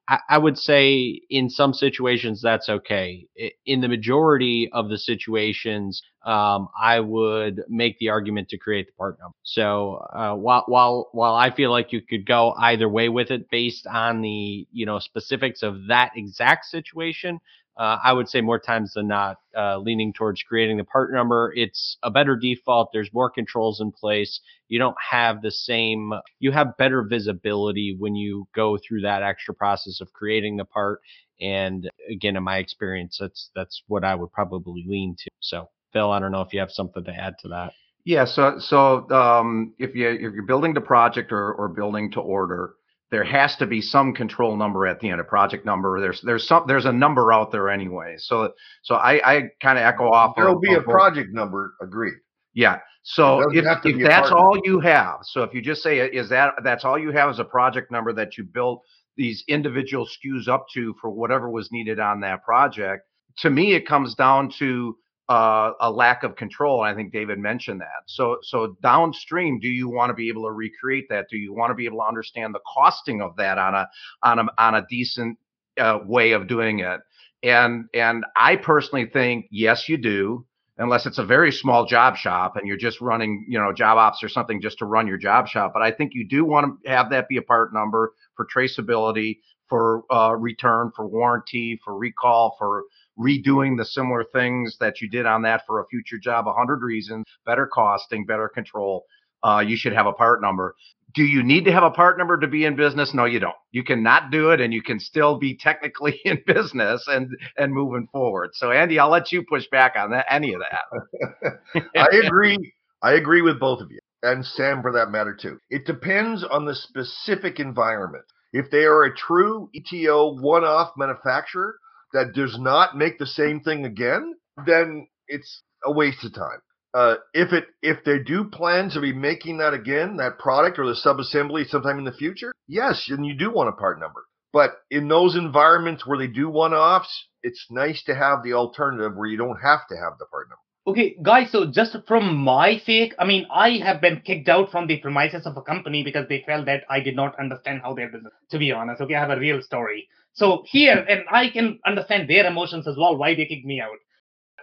I, I would say in some situations that's okay. In the majority of the situations, um, I would make the argument to create the part number. So uh, while while while I feel like you could go either way with it based on the you know specifics of that exact situation, uh, I would say more times than not, uh, leaning towards creating the part number. It's a better default. There's more controls in place. You don't have the same, you have better visibility when you go through that extra process of creating the part. And again, in my experience, that's, that's what I would probably lean to. So Phil, I don't know if you have something to add to that. Yeah. So, so, um, if you, if you're building the project or, or building to order, there has to be some control number at the end, a project number. There's there's some there's a number out there anyway. So so I, I kind of echo off. There'll of, be of a project number. Agreed. Yeah. So if, if that's all you have, so if you just say is that that's all you have is a project number that you built these individual SKUs up to for whatever was needed on that project. To me, it comes down to uh, a lack of control. I think David mentioned that. So, so downstream, do you want to be able to recreate that? Do you want to be able to understand the costing of that on a on a on a decent uh, way of doing it? And and I personally think yes, you do, unless it's a very small job shop and you're just running, you know, JobBOSS or something just to run your job shop. But I think you do want to have that be a part number for traceability, for uh, return, for warranty, for recall, for redoing the similar things that you did on that for a future job, a hundred reasons, better costing, better control. Uh, you should have a part number. Do you need to have a part number to be in business? No, you don't. You cannot do it, and you can still be technically in business and and moving forward. So, Andy, I'll let you push back on that. Any of that? I agree. I agree with both of you, and Sam for that matter too. It depends on the specific environment. If they are a true ETO one-off manufacturer, that does not make the same thing again, then it's a waste of time. Uh, if it if they do plan to be making that again, that product or the subassembly sometime in the future, yes, and you do want a part number. But in those environments where they do one offs, it's nice to have the alternative where you don't have to have the part number. Okay, guys, so just from my sake, I mean, I have been kicked out from the premises of a company because they felt that I did not understand how their business, to be honest. Okay, I have a real story. So here, and I can understand their emotions as well, why they kicked me out.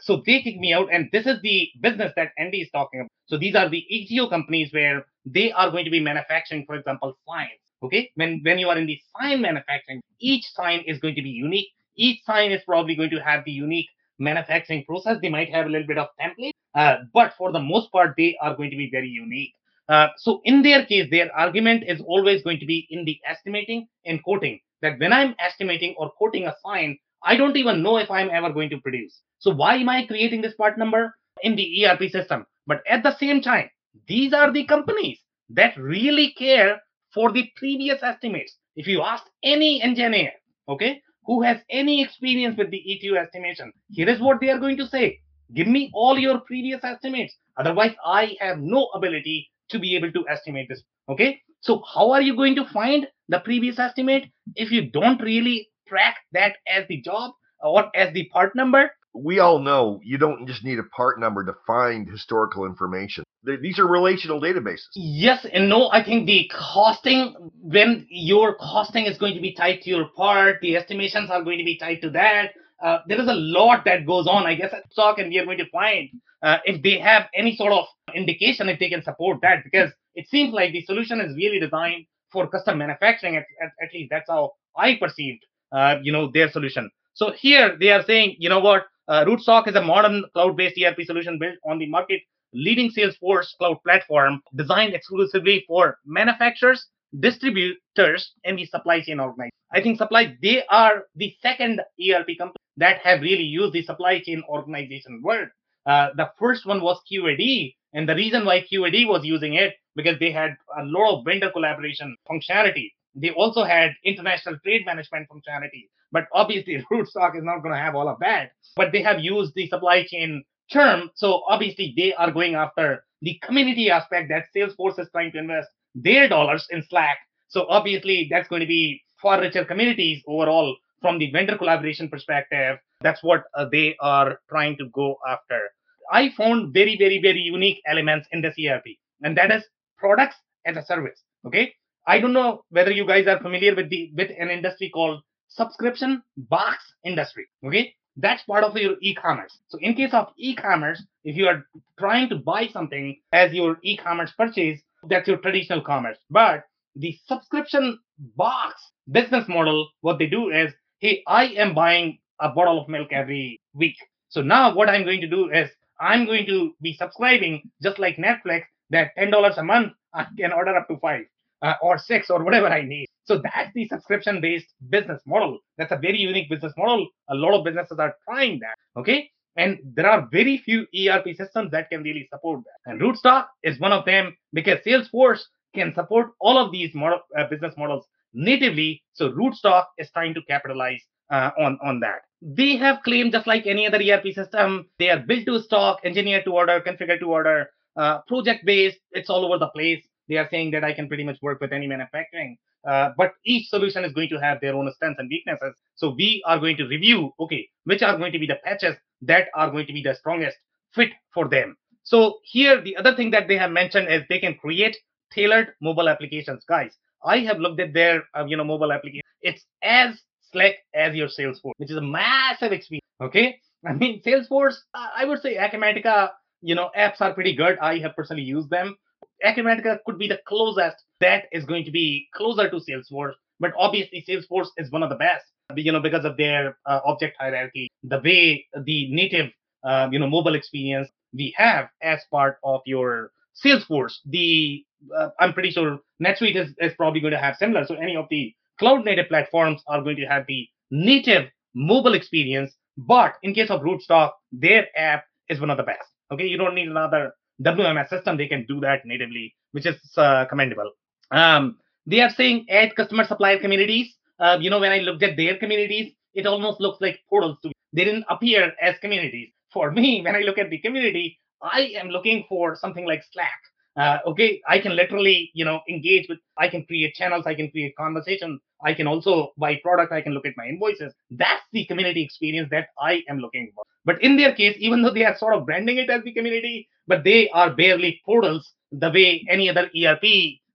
So they kicked me out, and this is the business that Andy is talking about. So these are the ETO companies where they are going to be manufacturing, for example, signs. Okay, when when you are in the sign manufacturing, each sign is going to be unique. Each sign is probably going to have the unique manufacturing process. They might have a little bit of template, uh, but for the most part, they are going to be very unique. Uh, so in their case, their argument is always going to be in the estimating and quoting. That when I'm estimating or quoting a sign, I don't even know if I'm ever going to produce. So why am I creating this part number in the ERP system? But at the same time, these are the companies that really care for the previous estimates. If you ask any engineer, okay, who has any experience with the ETO estimation, here is what they are going to say. Give me all your previous estimates. Otherwise, I have no ability to be able to estimate this. Okay. So how are you going to find the previous estimate if you don't really track that as the job or as the part number? We all know you don't just need a part number to find historical information. These are relational databases. Yes and no. I think the costing, when your costing is going to be tied to your part, the estimations are going to be tied to that. Uh, there is a lot that goes on, I guess, at stock, and we are going to find uh, if they have any sort of indication if they can support that, because it seems like the solution is really designed for custom manufacturing. At, at, at least that's how I perceived, uh, you know, their solution. So here they are saying, you know what, uh, Rootstock is a modern cloud-based ERP solution built on the market leading Salesforce cloud platform designed exclusively for manufacturers, distributors, and the supply chain organization. I think supply, they are the second ERP company that have really used the supply chain organization word. Uh, the first one was QAD, and the reason why QAD was using it because they had a lot of vendor collaboration functionality. They also had international trade management functionality, but obviously Rootstock is not going to have all of that. But they have used the supply chain term. So obviously they are going after the community aspect that Salesforce is trying to invest their dollars in Slack. So obviously that's going to be far richer communities overall from the vendor collaboration perspective. That's what uh, they are trying to go after. I found very, very, very unique elements in the CRP, and that is products as a service. Okay. I don't know whether you guys are familiar with the with an industry called subscription box industry. Okay that's part of your e-commerce. So in case of e-commerce, if you are trying to buy something as your e-commerce purchase, that's your traditional commerce. But the subscription box business model, what they do is, hey, I am buying a bottle of milk every week. So now what I'm going to do is I'm going to be subscribing just like Netflix that $10 a month, I can order up to five uh, or six or whatever I need. So that's the subscription based business model. That's a very unique business model. A lot of businesses are trying that. Okay. And there are very few ERP systems that can really support that. And Rootstock is one of them because Salesforce can support all of these model, uh, business models natively. So Rootstock is trying to capitalize uh, on, on that. They have claimed just like any other ERP system, they are built to stock, engineered to order, configured to order, uh, project based. It's all over the place. They are saying that I can pretty much work with any manufacturing. Uh, but each solution is going to have their own strengths and weaknesses. So we are going to review, okay, which are going to be the patches that are going to be the strongest fit for them. So here, the other thing that they have mentioned is they can create tailored mobile applications. Guys, I have looked at their, uh, you know, mobile application. It's as slick as your Salesforce, which is a massive experience. Okay. I mean, Salesforce, I would say Acumatica, you know, apps are pretty good. I have personally used them. Acumatica could be the closest that is going to be closer to Salesforce. But obviously, Salesforce is one of the best, you know, because of their uh, object hierarchy, the way the native, uh, you know, mobile experience we have as part of your Salesforce. The uh, I'm pretty sure NetSuite is, is probably going to have similar. So any of the cloud native platforms are going to have the native mobile experience. But in case of Rootstock, their app is one of the best. Okay, you don't need another WMS system, they can do that natively, which is uh, commendable. Um, they are saying add customer supplier communities. Uh, you know, when I looked at their communities, it almost looks like portals to me. They didn't appear as communities. For me, when I look at the community, I am looking for something like Slack. Uh, okay, I can literally, you know, engage with, I can create channels, I can create conversation, I can also buy product, I can look at my invoices. That's the community experience that I am looking for. But in their case, even though they are sort of branding it as the community, but they are barely portals the way any other ERP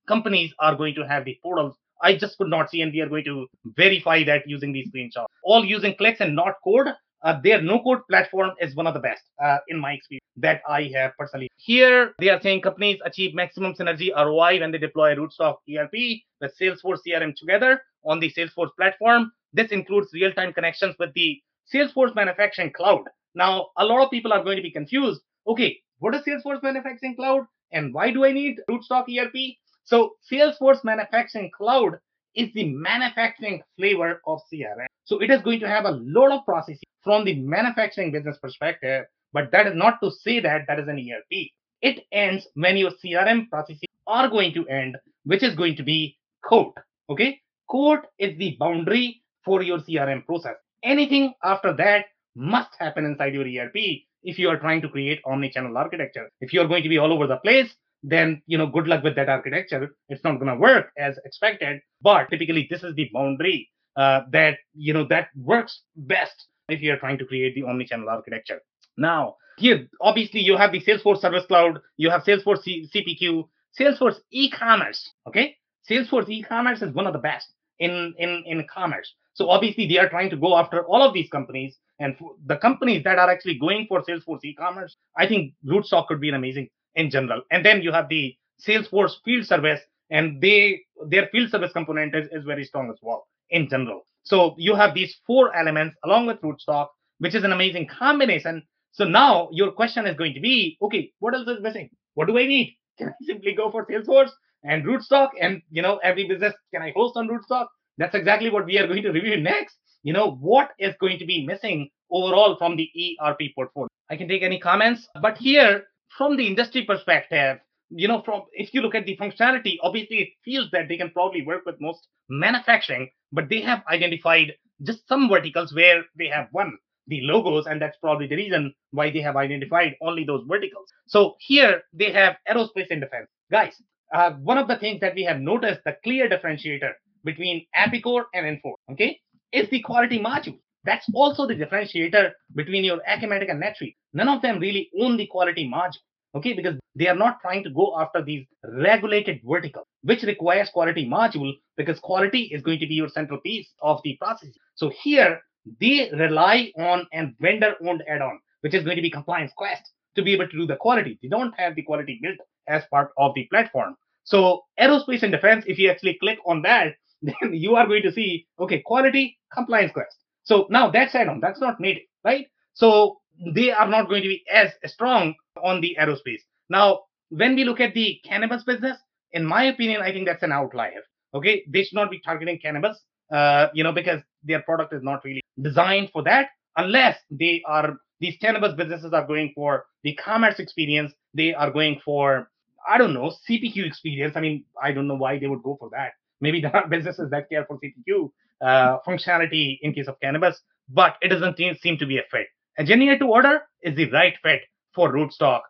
companies are going to have the portals. I just could not see, and we are going to verify that using these screenshots. All using clicks and not code. Uh, their no-code platform is one of the best uh, in my experience that I have personally. Here, they are saying companies achieve maximum synergy ROI when they deploy Rootstock ERP with Salesforce CRM together on the Salesforce platform. This includes real-time connections with the Salesforce Manufacturing Cloud. Now, a lot of people are going to be confused. Okay, what is Salesforce Manufacturing Cloud, and why do I need Rootstock ERP? So, Salesforce Manufacturing Cloud is the manufacturing flavor of CRM. So, it is going to have a lot of processes from the manufacturing business perspective, but that is not to say that that is an ERP. It ends when your CRM processes are going to end, which is going to be code. Okay, code is the boundary for your CRM process. Anything after that must happen inside your ERP if you are trying to create omni-channel architecture. If you're going to be all over the place, then you know good luck with that architecture. It's not going to work as expected. But typically, this is the boundary uh, that you know that works best if you're trying to create the omni-channel architecture. Now, here obviously you have the Salesforce Service Cloud, you have Salesforce C- CPQ, Salesforce e-commerce. Okay, Salesforce e-commerce is one of the best in in in commerce. So obviously they are trying to go after all of these companies, and the companies that are actually going for Salesforce e-commerce, I think Rootstock could be an amazing in general. And then you have the Salesforce field service, and they their field service component is, is very strong as well in general. So you have these four elements along with Rootstock, which is an amazing combination. So now your question is going to be, okay, what else is missing? What do I need? Can I simply go for Salesforce and Rootstock and you know every business can I host on Rootstock? That's exactly what we are going to review next. You know what is going to be missing overall from the ERP portfolio. I can take any comments, but here from the industry perspective, you know, from if you look at the functionality, obviously it feels that they can probably work with most manufacturing, but they have identified just some verticals where they have won the logos, and that's probably the reason why they have identified only those verticals. So here they have aerospace and defense. Guys, uh, one of the things that we have noticed the clear differentiator between Epicor and Infor, okay, is the quality module. That's also the differentiator between your Acumatica and NetSuite. None of them really own the quality module, okay, because they are not trying to go after these regulated verticals, which requires quality module because quality is going to be your central piece of the process. So here they rely on a vendor-owned add-on, which is going to be Compliance Quest to be able to do the quality. They don't have the quality built as part of the platform. So aerospace and defense, if you actually click on that, then you are going to see, okay, quality, Compliance Quest. So now that's add-on, that's not native, right? So they are not going to be as strong on the aerospace. Now, when we look at the cannabis business, in my opinion, I think that's an outlier. Okay, they should not be targeting cannabis, uh, you know, because their product is not really designed for that, unless they are these cannabis businesses are going for the commerce experience. They are going for I don't know CPQ experience. I mean, I don't know why they would go for that. Maybe there are businesses that care for CPQ uh, functionality in case of cannabis, but it doesn't seem to be a fit. Engineer to order is the right fit for Rootstock.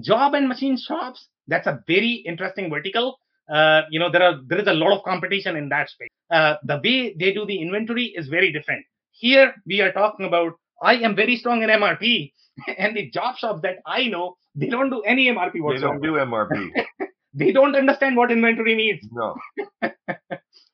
Job and machine shops, that's a very interesting vertical. Uh, you know, there are there is a lot of competition in that space. Uh, the way they do the inventory is very different. Here we are talking about I am very strong in MRP, and the job shops that I know they don't do any MRP whatsoever. They don't do MRP. they don't understand what inventory means. No.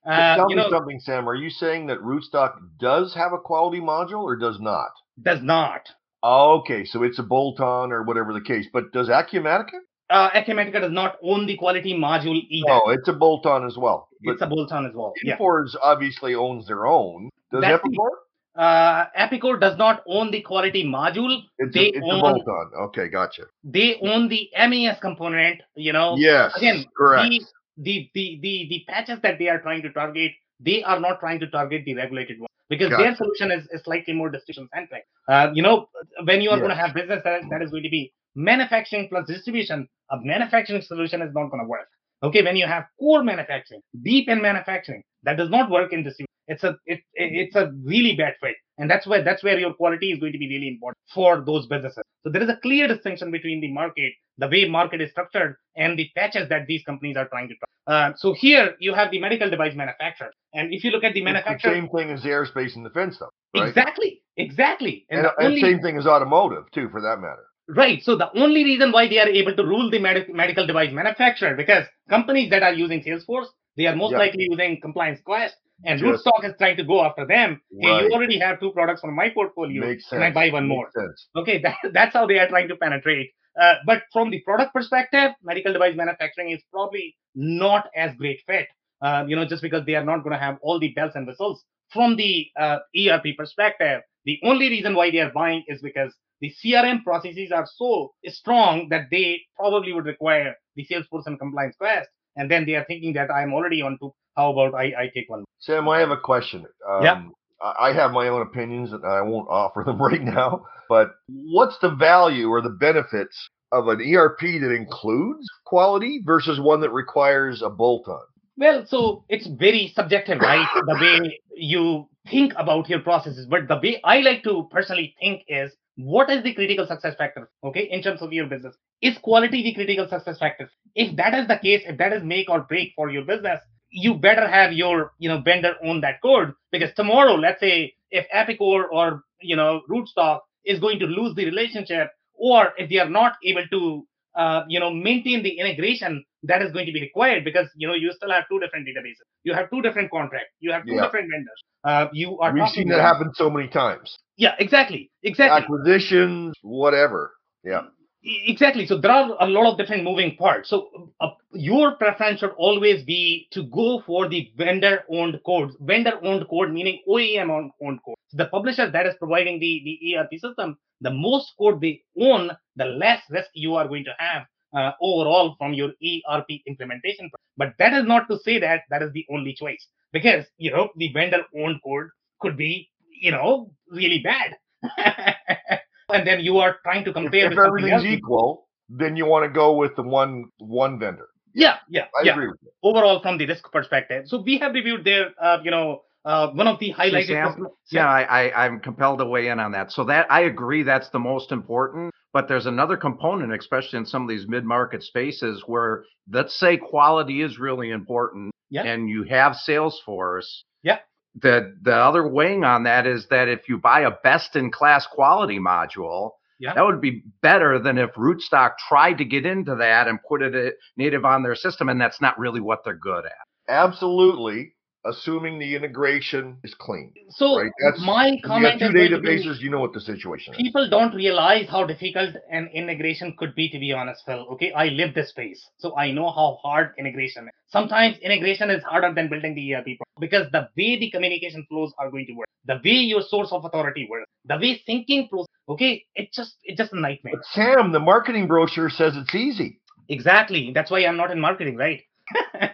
Uh, Tell you me know, something, Sam. Are you saying that Rootstock does have a quality module or does not? Does not. Okay, so it's a bolt-on or whatever the case. But does Acumatica? Uh, Acumatica does not own the quality module either. Oh, it's a bolt-on as well. But it's a bolt-on as well. Yeah. Obviously owns their own. Does That's the- Epicor? Uh, Epicor does not own the quality module. It's, they a, it's a bolt-on. Okay, gotcha. They own the MES component. You know. Yes, Again, correct. the, the the the the patches that they are trying to target, they are not trying to target the regulated one because their solution is, is slightly more distribution centric. Uh, you know, when you are going to have business that, that is going to be manufacturing plus distribution, a manufacturing solution is not going to work. Okay, when you have core manufacturing, deep in manufacturing, that does not work in distribution. It's a it- it's a really bad fit. And that's where that's where your quality is going to be really important for those businesses. So there is a clear distinction between the market, the way market is structured, and the patches that these companies are trying to. Uh, so here you have the medical device manufacturer, and if you look at the manufacturer, same thing as the aerospace and defense stuff. Right? Exactly, exactly, and, and, and only, same thing as automotive too, for that matter. Right. So the only reason why they are able to rule the med- medical device manufacturer because companies that are using Salesforce, they are most likely using Compliance Quest, and yes. Rootstock is trying to go after them. Right. Hey, you already have two products on my portfolio. Makes sense. Can. I buy one Makes more? Sense. Okay, that, that's how they are trying to penetrate. Uh, but from the product perspective, medical device manufacturing is probably not as great fit. Uh, you know, just because they are not going to have all the bells and whistles. From the uh, ERP perspective, the only reason why they are buying is because the CRM processes are so strong that they probably would require the Salesforce and Compliance Quest. And then they are thinking that I'm already on to how about I, I take one? Sam, I have a question. Um, yeah. I have my own opinions and I won't offer them right now. But what's the value or the benefits of an ERP that includes quality versus one that requires a bolt on? Well, so it's very subjective, right? the way you think about your processes. But the way I like to personally think is what is the critical success factor okay in terms of your business is quality the critical success factor? If that is the case if that is make or break for your business you better have your you know vendor own that code. Because tomorrow let's say if epicor or you know rootstock is going to lose the relationship or if they are not able to uh, you know maintain the integration that is going to be required because you know you still have two different databases. You have two different contracts. You have two yeah. different vendors. Uh, you are we've seen that happen so many times. Yeah exactly. Exactly. Acquisitions whatever. Yeah Exactly. So there are a lot of different moving parts. So uh, your preference should always be to go for the vendor-owned code. Vendor-owned code meaning OEM-owned code. So the publisher that is providing the, the ERP system, the most code they own, the less risk you are going to have uh, overall from your ERP implementation. But that is not to say that that is the only choice because, you know, the vendor-owned code could be, you know, really bad. and then you are trying to compare. If, if everything's equal, then you want to go with the one one vendor. Yeah, yeah, I yeah. agree with you. Overall, from the risk perspective, so we have reviewed there. Uh, you know, uh, one of the highlighted. Sam, yeah, I, I, I'm compelled to weigh in on that. So that I agree, that's the most important. But there's another component, especially in some of these mid-market spaces, where let's say quality is really important, yeah. and you have Salesforce. Yeah the the other wing on that is that if you buy a best in class quality module, yeah. that would be better than if Rootstock tried to get into that and put it uh, native on their system, and that's not really what they're good at. Absolutely, assuming the integration is clean. So right? That's, my comment you two databases, be, you know what the situation is. people is. don't realize how difficult an integration could be. To be honest, Phil. Okay, I live this space, so I know how hard integration is. Sometimes integration is harder than building the ERP because the way the communication flows are going to work, the way your source of authority works, the way thinking flows. Okay, it's just it's just a nightmare. But Sam, the marketing brochure says it's easy. Exactly. That's why I'm not in marketing, right?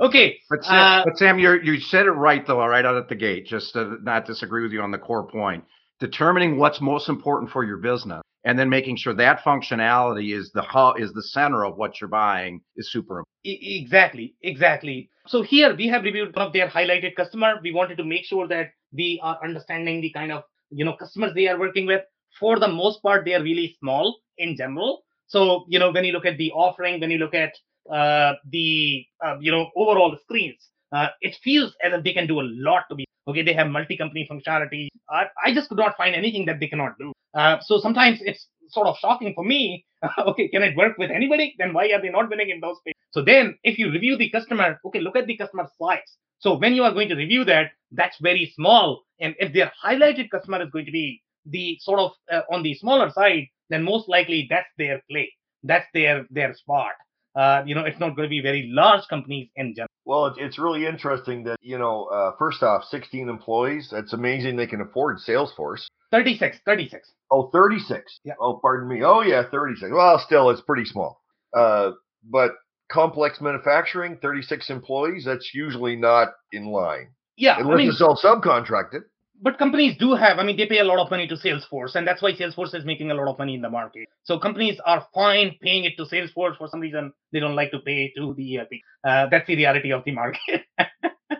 Okay. But Sam, uh, but Sam, you you said it right though, right out at the gate. Just to not disagree with you on the core point. Determining what's most important for your business, and then making sure that functionality is the hub, is the center of what you're buying is super important. Exactly, exactly. So here we have reviewed one of their highlighted customer. We wanted to make sure that we are understanding the kind of you know customers they are working with. For the most part, they are really small in general. So you know when you look at the offering, when you look at uh, the uh, you know overall screens. Uh, it feels as if they can do a lot to be okay. They have multi-company functionality. I, I just could not find anything that they cannot do. Uh, so sometimes it's sort of shocking for me. okay, can it work with anybody? Then why are they not winning in those spaces? So then, if you review the customer, okay, look at the customer size. So when you are going to review that, that's very small. And if their highlighted customer is going to be the sort of uh, on the smaller side, then most likely that's their play. That's their their spot uh, you know, it's not going to be very large companies in general. Well, it's really interesting that, you know, uh, first off, 16 employees. That's amazing they can afford Salesforce. 36, 36. Oh, 36. Yeah. Oh, pardon me. Oh, yeah, 36. Well, still, it's pretty small. Uh, but complex manufacturing, 36 employees, that's usually not in line. Yeah. Unless I mean, it's all subcontracted but companies do have, I mean, they pay a lot of money to Salesforce, and that's why Salesforce is making a lot of money in the market. So companies are fine paying it to Salesforce. For some reason, they don't like to pay to the ERP. Uh, that's the reality of the market.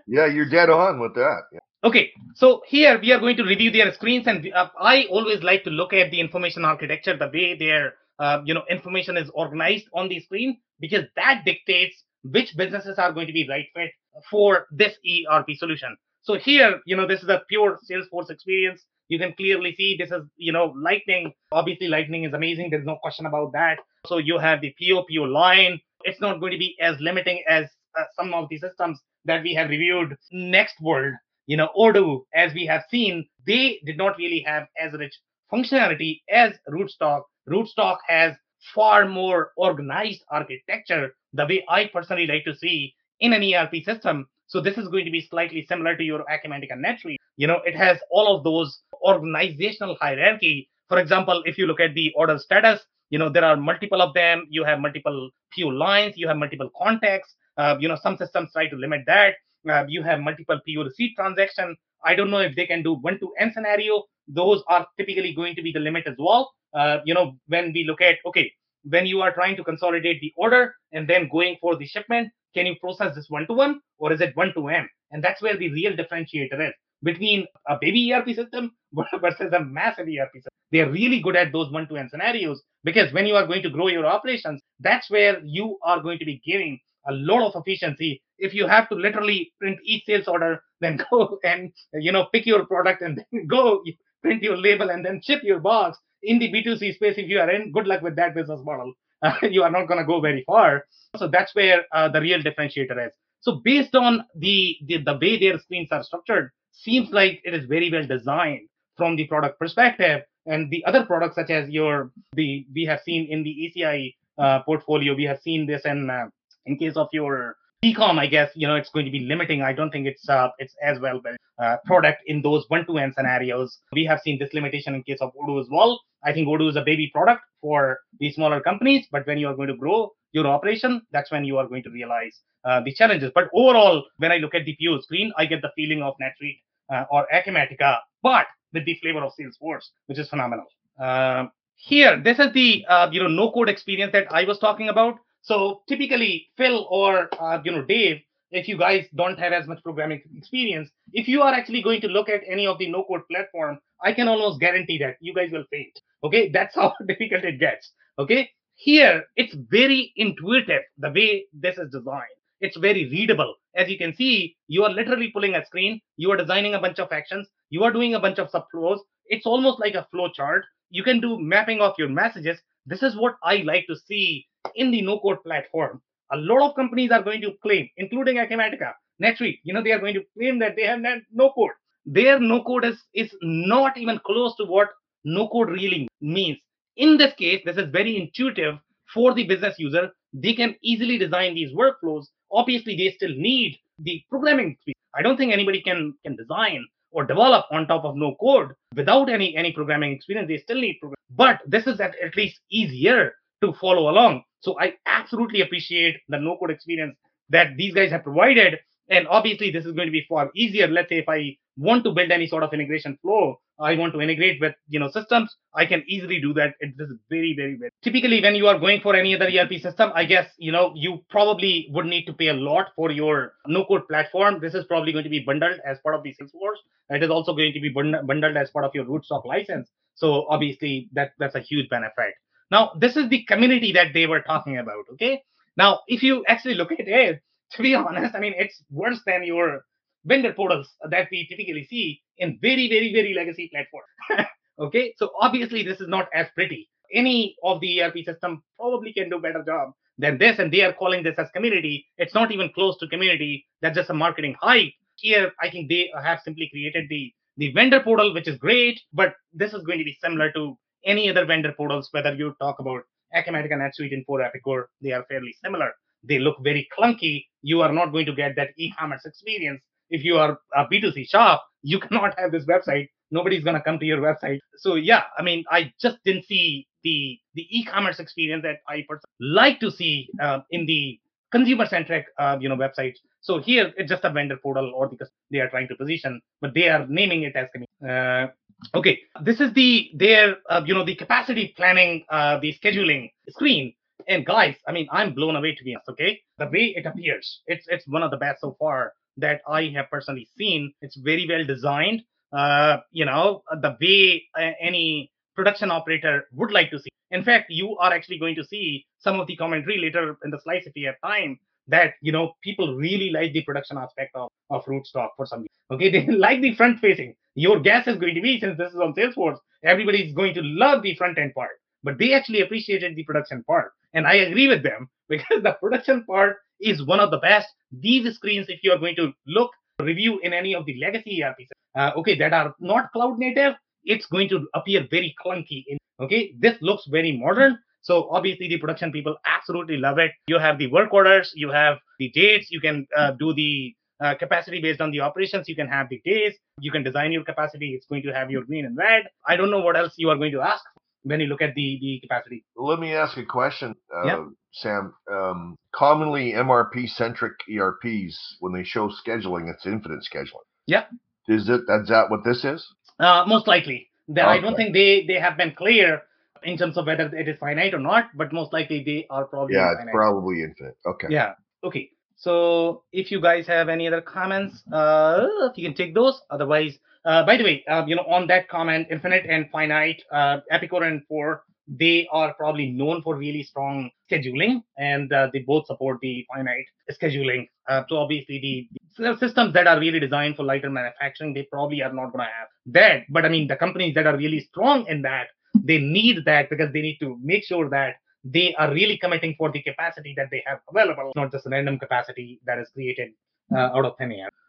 yeah, you're dead on with that. Yeah. Okay, so here we are going to review their screens, and uh, I always like to look at the information architecture, the way their uh, you know information is organized on the screen, because that dictates which businesses are going to be right fit for this ERP solution. So here, you know, this is a pure Salesforce experience. You can clearly see this is, you know, Lightning. Obviously, Lightning is amazing. There's no question about that. So you have the PO PO line. It's not going to be as limiting as uh, some of the systems that we have reviewed. Next World, you know, Odoo, as we have seen, they did not really have as rich functionality as Rootstock. Rootstock has far more organized architecture, the way I personally like to see in an ERP system. So this is going to be slightly similar to your Acumatica NetSuite. You know, it has all of those organizational hierarchy. For example, if you look at the order status, you know, there are multiple of them. You have multiple PO lines, you have multiple contacts. Uh, you know, some systems try to limit that. Uh, you have multiple PO receipt transaction. I don't know if they can do one to N scenario. Those are typically going to be the limit as well. Uh, you know, when we look at, okay, when you are trying to consolidate the order and then going for the shipment, can you process this one to one or is it one to M? And that's where the real differentiator is between a baby ERP system versus a massive ERP system. They're really good at those one to N scenarios because when you are going to grow your operations, that's where you are going to be giving a lot of efficiency. If you have to literally print each sales order, then go and you know pick your product and then go print your label and then ship your box in the B2C space. If you are in, good luck with that business model. Uh, you are not going to go very far. So that's where uh, the real differentiator is. So based on the, the the way their screens are structured, seems like it is very well designed from the product perspective. And the other products, such as your the we have seen in the ECI uh, portfolio, we have seen this in uh, in case of your ecom, I guess you know it's going to be limiting. I don't think it's uh, it's as well uh, product in those one-to-one scenarios. We have seen this limitation in case of Odoo as well. I think Odoo is a baby product for the smaller companies, but when you are going to grow your operation, that's when you are going to realize uh, the challenges. But overall, when I look at the PO screen, I get the feeling of NetSuite uh, or Acumatica, but with the flavor of Salesforce, which is phenomenal. Uh, here, this is the uh, you know no code experience that I was talking about. So typically, Phil or uh, you know Dave, if you guys don't have as much programming experience, if you are actually going to look at any of the no code platform, I can almost guarantee that you guys will faint. Okay, that's how difficult it gets. Okay, here it's very intuitive the way this is designed. It's very readable. As you can see, you are literally pulling a screen, you are designing a bunch of actions, you are doing a bunch of subflows. It's almost like a flow chart. You can do mapping of your messages. This is what I like to see in the no code platform. A lot of companies are going to claim, including Acumatica, next week, you know, they are going to claim that they have no code. Their no code is, is not even close to what no code really means. In this case, this is very intuitive for the business user. They can easily design these workflows. Obviously, they still need the programming. I don't think anybody can can design or develop on top of no code without any any programming experience. They still need program, but this is at, at least easier to follow along. So I absolutely appreciate the no code experience that these guys have provided. And obviously, this is going to be far easier. Let's say if I want to build any sort of integration flow, I want to integrate with you know systems, I can easily do that. It is very, very, very typically when you are going for any other ERP system, I guess you know you probably would need to pay a lot for your no code platform. This is probably going to be bundled as part of the Salesforce. It is also going to be bundled as part of your Rootstock license. So obviously that that's a huge benefit. Now this is the community that they were talking about. Okay. Now if you actually look at it, to be honest, I mean it's worse than your vendor portals that we typically see in very, very, very legacy platforms. okay, so obviously this is not as pretty. Any of the ERP system probably can do better job than this, and they are calling this as community. It's not even close to community. That's just a marketing hype. Here, I think they have simply created the the vendor portal, which is great, but this is going to be similar to any other vendor portals, whether you talk about Acumatica, NetSuite, and Epicor, they are fairly similar. They look very clunky. You are not going to get that e-commerce experience if you are a B2C shop, you cannot have this website. Nobody's gonna come to your website. So yeah, I mean, I just didn't see the the e-commerce experience that I like to see uh, in the consumer-centric, uh, you know, websites. So here it's just a vendor portal, or because they are trying to position, but they are naming it as uh, okay. This is the their uh, you know the capacity planning, uh, the scheduling screen. And guys, I mean, I'm blown away to be honest. Okay, the way it appears, it's it's one of the best so far that I have personally seen. It's very well designed. Uh, you know, the way uh, any production operator would like to see. In fact, you are actually going to see some of the commentary later in the slides if you have time that you know people really like the production aspect of, of Rootstock for some. Okay, they like the front facing. Your guess is going to be since this is on Salesforce, everybody is going to love the front end part, but they actually appreciated the production part, and I agree with them because the production part is one of the best. These screens, if you are going to look review in any of the legacy ERPs, uh, okay, that are not cloud native, it's going to appear very clunky. In, okay, this looks very modern. So obviously the production people absolutely love it. You have the work orders, you have the dates, you can uh, do the uh, capacity based on the operations. You can have the days, you can design your capacity. It's going to have your green and red. I don't know what else you are going to ask when you look at the the capacity. Let me ask a question, uh, Yep. Sam. Um, commonly, MRP centric ERPs, when they show scheduling, it's infinite scheduling. Yeah. Is it? Is that what this is? Uh, most likely. That I don't think they they have been clear in terms of whether it is finite or not, but most likely they are probably Yeah, it's finite. probably infinite. Okay. Yeah. Okay. So if you guys have any other comments, uh, if you can take those. Otherwise, uh, by the way, uh, you know, on that comment, infinite and finite, uh, Epicor and Infor, they are probably known for really strong scheduling, and uh, they both support the finite scheduling. Uh, so obviously, the, the systems that are really designed for lighter manufacturing, they probably are not going to have that. But I mean, the companies that are really strong in that, they need that because they need to make sure that they are really committing for the capacity that they have available, not just random capacity that is created out of.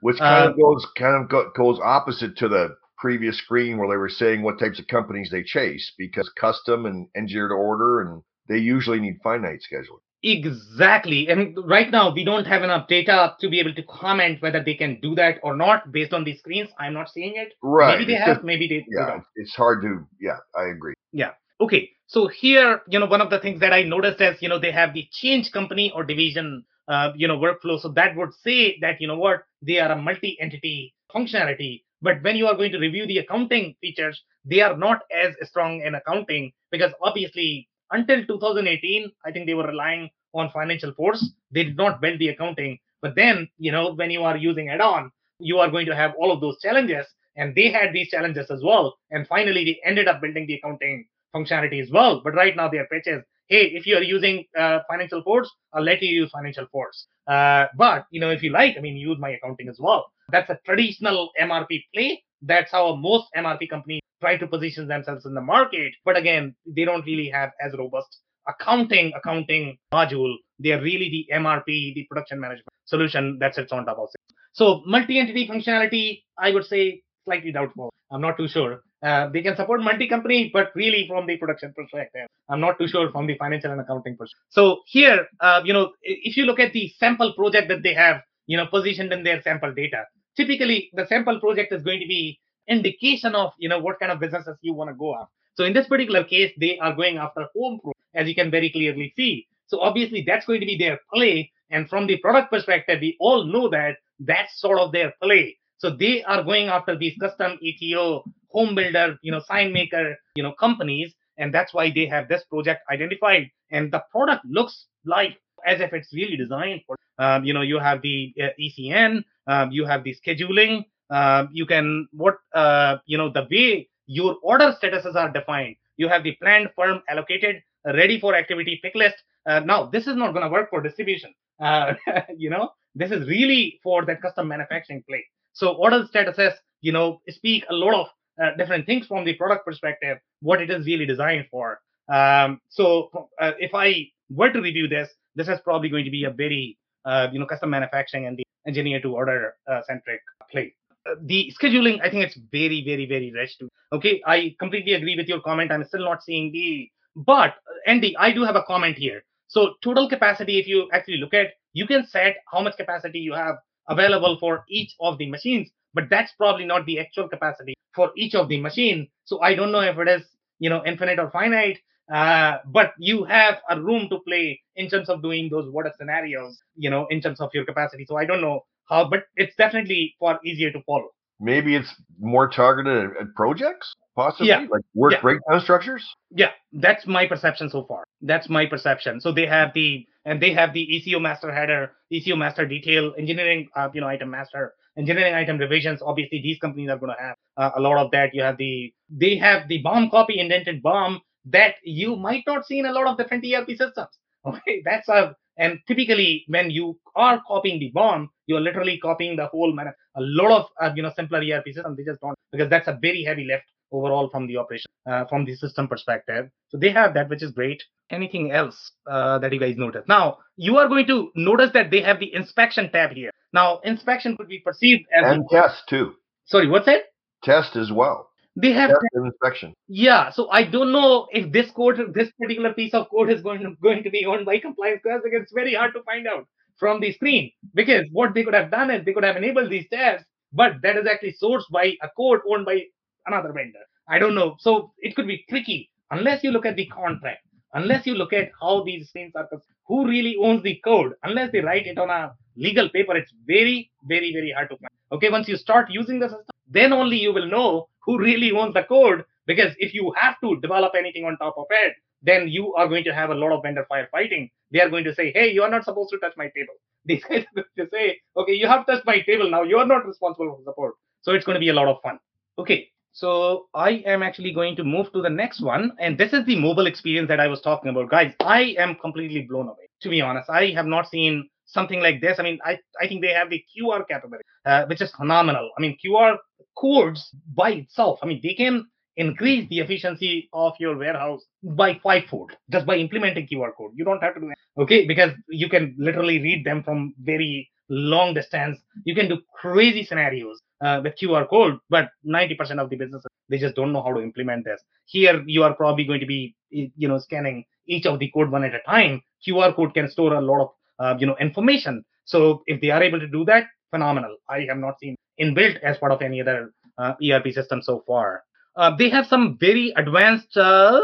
Which kind Uh, of goes kind of go, goes opposite to the previous screen where they were saying what types of companies they chase because custom and engineered order and they usually need finite scheduling. Exactly. And right now, we don't have enough data to be able to comment whether they can do that or not based on these screens. I'm not seeing it. Right. Maybe they it's have, just- maybe they, they don't. it's hard to. Yeah, I agree. Yeah. Okay, so here, you know, one of the things that I noticed is, you know, they have the change company or division, uh, you know, workflow. So that would say that, you know what, they are a multi-entity functionality. But when you are going to review the accounting features, they are not as strong in accounting because obviously until 2018, I think they were relying on FinancialForce. They did not build the accounting. But then, you know, when you are using add-on, you are going to have all of those challenges. And they had these challenges as well. And finally, they ended up building the accounting functionality as well. But right now their pitch is, hey, if you are using uh, FinancialForce, I'll let you use FinancialForce. Uh, but you know, if you like, I mean, use my accounting as well. That's a traditional MRP play. That's how most MRP companies try to position themselves in the market. But again, they don't really have as robust accounting accounting module. They are really the MRP, the production management solution that sits on top of it. So multi-entity functionality, I would say slightly doubtful. I'm not too sure. Uh, they can support multi-company, but really from the production perspective, I'm not too sure from the financial and accounting perspective. So here, uh, you know, if you look at the sample project that they have, you know, positioned in their sample data, typically the sample project is going to be indication of, you know, what kind of businesses you want to go after. So in this particular case, they are going after home pro, as you can very clearly see. So obviously that's going to be their play. And from the product perspective, we all know that that's sort of their play. So they are going after these custom ETO, home builder, you know, sign maker, you know, companies, and that's why they have this project identified. And the product looks like as if it's really designed for. Um, you know, you have the uh, ECN, um, you have the scheduling. Um, you can what uh, you know the way your order statuses are defined. You have the planned, firm, allocated, ready for activity pick list. Uh, now this is not going to work for distribution. Uh, you know, this is really for that custom manufacturing play. So order statuses, you know, speak a lot of uh, different things from the product perspective, what it is really designed for. Um, so uh, if I were to review this, this is probably going to be a very, uh, you know, custom manufacturing and the engineer to order uh, centric play. Uh, the scheduling, I think it's very, very, very rich too. Okay, I completely agree with your comment. I'm still not seeing the, but uh, Andy, I do have a comment here. So total capacity, if you actually look at, you can set how much capacity you have available for each of the machines, but that's probably not the actual capacity for each of the machine. So I don't know if it is, you know, infinite or finite. Uh, but you have a room to play in terms of doing those what if scenarios, you know, in terms of your capacity. So I don't know how, but it's definitely far easier to follow. Maybe it's more targeted at, projects, possibly Yeah. like work Yeah. breakdown structures. Yeah, that's my perception so far. That's my perception. So they have the and they have the ECO master header, ECO master detail, engineering, uh, you know, item master, engineering item revisions. Obviously, these companies are going to have uh, a lot of that. You have the they have the BOM copy indented BOM that you might not see in a lot of different ERP systems. Okay, that's a and typically when you are copying the BOM, you're literally copying the whole man. A lot of uh, you know simpler ERP systems they just don't because that's a very heavy lift overall from the operation uh, from the system perspective. So they have that, which is great. Anything else uh, that you guys notice? Now you are going to notice that they have the inspection tab here. Now inspection could be perceived as and test too. Sorry, what's that? Test as well. They have test and inspection. Yeah, so I don't know if this code, this particular piece of code is going to going to be owned by compliance because it's very hard to find out from the screen. Because what they could have done is they could have enabled these tabs, but that is actually sourced by a code owned by another vendor. I don't know. So it could be tricky unless you look at the contract, unless you look at how these things are, who really owns the code, unless they write it on a legal paper, it's very, very, very hard to find. Okay, once you start using the system, then only you will know who really owns the code. Because if you have to develop anything on top of it, then you are going to have a lot of vendor firefighting. They are going to say, hey, you are not supposed to touch my table. These guys are going to say, okay, you have touched my table now. You are not responsible for support. So it's going to be a lot of fun. Okay, so I am actually going to move to the next one. And this is the mobile experience that I was talking about. Guys, I am completely blown away. To be honest, I have not seen something like this. I mean, I, I think they have the QR capability, uh, which is phenomenal. I mean, QR codes by itself, I mean, they can increase the efficiency of your warehouse by fivefold just by implementing QR code. You don't have to do that. Okay, because you can literally read them from very long distance. You can do crazy scenarios uh, with QR code, but 90% of the businesses they just don't know how to implement this. Here, you are probably going to be, you know, scanning each of the code one at a time. QR code can store a lot of, uh, you know, information. So if they are able to do that, phenomenal. I have not seen inbuilt as part of any other uh, ERP system so far. Uh, they have some very advanced uh,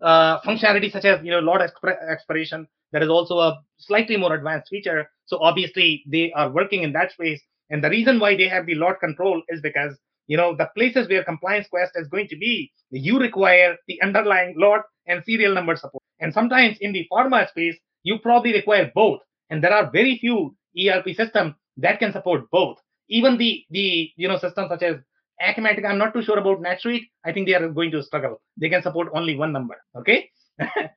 uh, functionality such as you know lot expir- expiration. That is also a slightly more advanced feature. So obviously they are working in that space. And the reason why they have the lot control is because you know the places where ComplianceQuest is going to be, you require the underlying lot and serial number support. And sometimes in the pharma space, you probably require both. And there are very few ERP systems that can support both. Even the the you know systems such as Acumatica, I'm not too sure about NetSuite. I think they are going to struggle. They can support only one number. Okay. uh,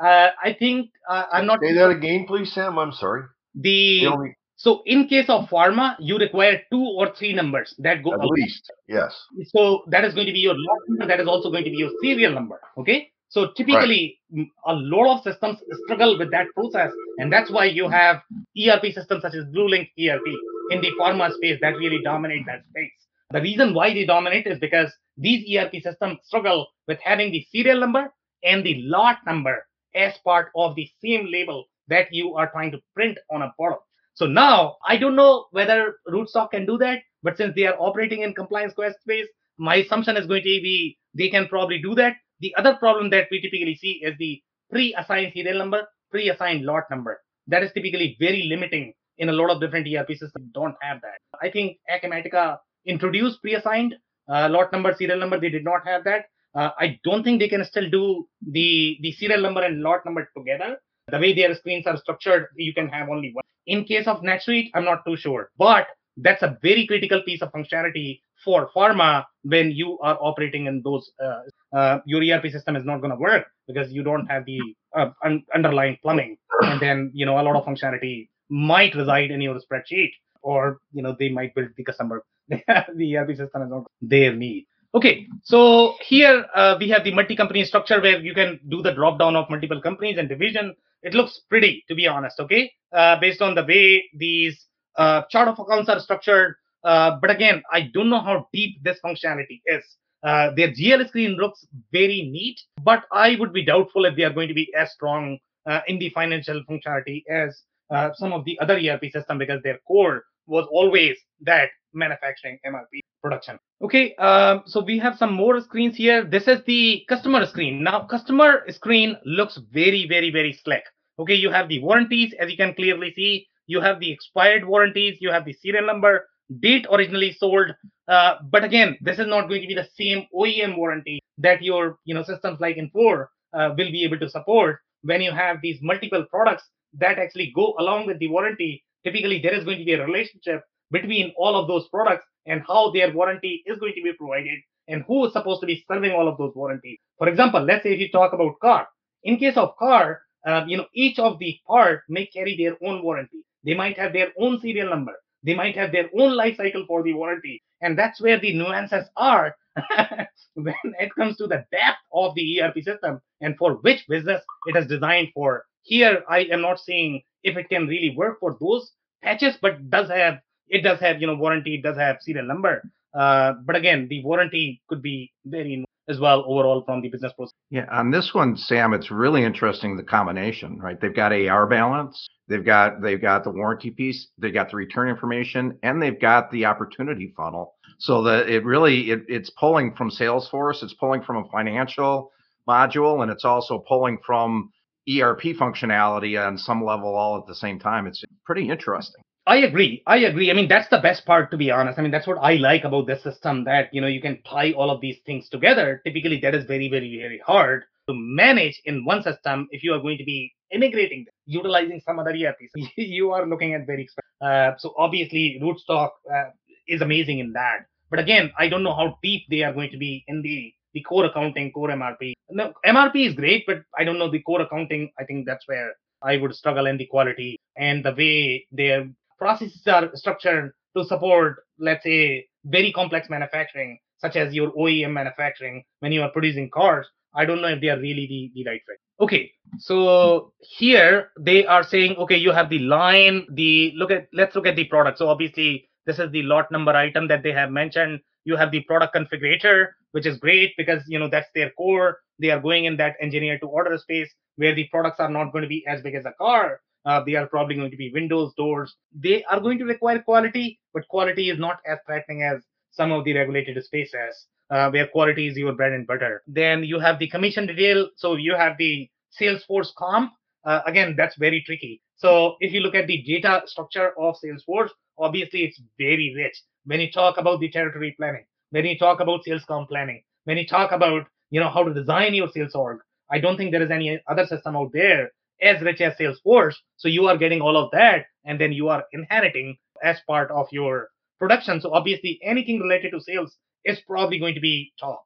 I think uh, I'm not. Say that again, please, Sam. I'm sorry. The only... so in case of pharma, you require two or three numbers that go at least. Yes. So that is going to be your lot number. That is also going to be your serial number. Okay. So typically, right. a lot of systems struggle with that process, and that's why you have ERP systems such as BlueLink ERP in the pharma space that really dominate that space. The reason why they dominate is because these ERP systems struggle with having the serial number and the lot number as part of the same label that you are trying to print on a bottle. So now I don't know whether Rootstock can do that, but since they are operating in ComplianceQuest space, my assumption is going to be they can probably do that. The other problem that we typically see is the pre-assigned serial number, pre-assigned lot number. That is typically very limiting in a lot of different ERP systems. Don't have that. I think Acumatica introduced pre-assigned uh, lot number, serial number. They did not have that. Uh, I don't think they can still do the the serial number and lot number together. The way their screens are structured, you can have only one. In case of NetSuite, I'm not too sure, but that's a very critical piece of functionality for pharma when you are operating in those. Uh, uh, your ERP system is not going to work because you don't have the uh, un- underlying plumbing, and then you know a lot of functionality might reside in your spreadsheet, or you know they might build the customer the ERP system is not their need. Okay, so here uh, we have the multi-company structure where you can do the drop down of multiple companies and division. It looks pretty, to be honest. Okay, uh, based on the way these uh, chart of accounts are structured. Uh, but again, I don't know how deep this functionality is. Uh, their GL screen looks very neat, but I would be doubtful if they are going to be as strong uh, in the financial functionality as some of the other ERP system because their core was always that manufacturing MRP production. Okay, um, so we have some more screens here. This is the customer screen. Now, customer screen looks very, very, very slick. Okay, you have the warranties, as you can clearly see. You have the expired warranties. You have the serial number, date originally sold. Uh, but again, this is not going to be the same OEM warranty that your you know systems like Infor uh, will be able to support when you have these multiple products that actually go along with the warranty, typically there is going to be a relationship between all of those products and how their warranty is going to be provided and who is supposed to be serving all of those warranties. For example, let's say if you talk about car, in case of car, uh, you know each of the part may carry their own warranty. They might have their own serial number. They might have their own life cycle for the warranty, and that's where the nuances are when it comes to the depth of the ERP system and for which business it is designed for. Here, I am not saying if it can really work for those patches, but does have it does have you know warranty, it does have serial number. Uh, but again, the warranty could be very as well overall from the business process. Yeah, on this one, Sam, it's really interesting the combination, right? They've got AR balance, they've got they've got the warranty piece, they've got the return information, and they've got the opportunity funnel. So that it really it, it's pulling from Salesforce, it's pulling from a financial module, and it's also pulling from ERP functionality on some level all at the same time. It's pretty interesting. I agree. I agree. I mean, that's the best part, to be honest. I mean, that's what I like about this system that, you know, you can tie all of these things together. Typically, that is very, very, very hard to manage in one system if you are going to be integrating, utilizing some other ERP. you are looking at very expensive. Uh, so obviously, Rootstock uh, is amazing in that. But again, I don't know how deep they are going to be in the the core accounting, core MRP. No, MRP is great, but I don't know the core accounting. I think that's where I would struggle in the quality and the way they're processes are structured to support, let's say, very complex manufacturing, such as your OEM manufacturing when you are producing cars. I don't know if they are really the, the right fit. Okay, so here they are saying, okay, you have the line, the look at let's look at the product. So obviously this is the lot number item that they have mentioned. You have the product configurator, which is great because you know that's their core. They are going in that engineer to order space where the products are not going to be as big as a car. Uh, they are probably going to be windows, doors. They are going to require quality, but quality is not as threatening as some of the regulated spaces uh, where quality is your bread and butter. Then you have the commission detail. So you have the Salesforce comp. Uh, again, that's very tricky. So if you look at the data structure of Salesforce, obviously it's very rich. When you talk about the territory planning, when you talk about sales comp planning, when you talk about you know how to design your sales org, I don't think there is any other system out there as rich as Salesforce. So you are getting all of that, and then you are inheriting as part of your production. So obviously, anything related to sales is probably going to be top.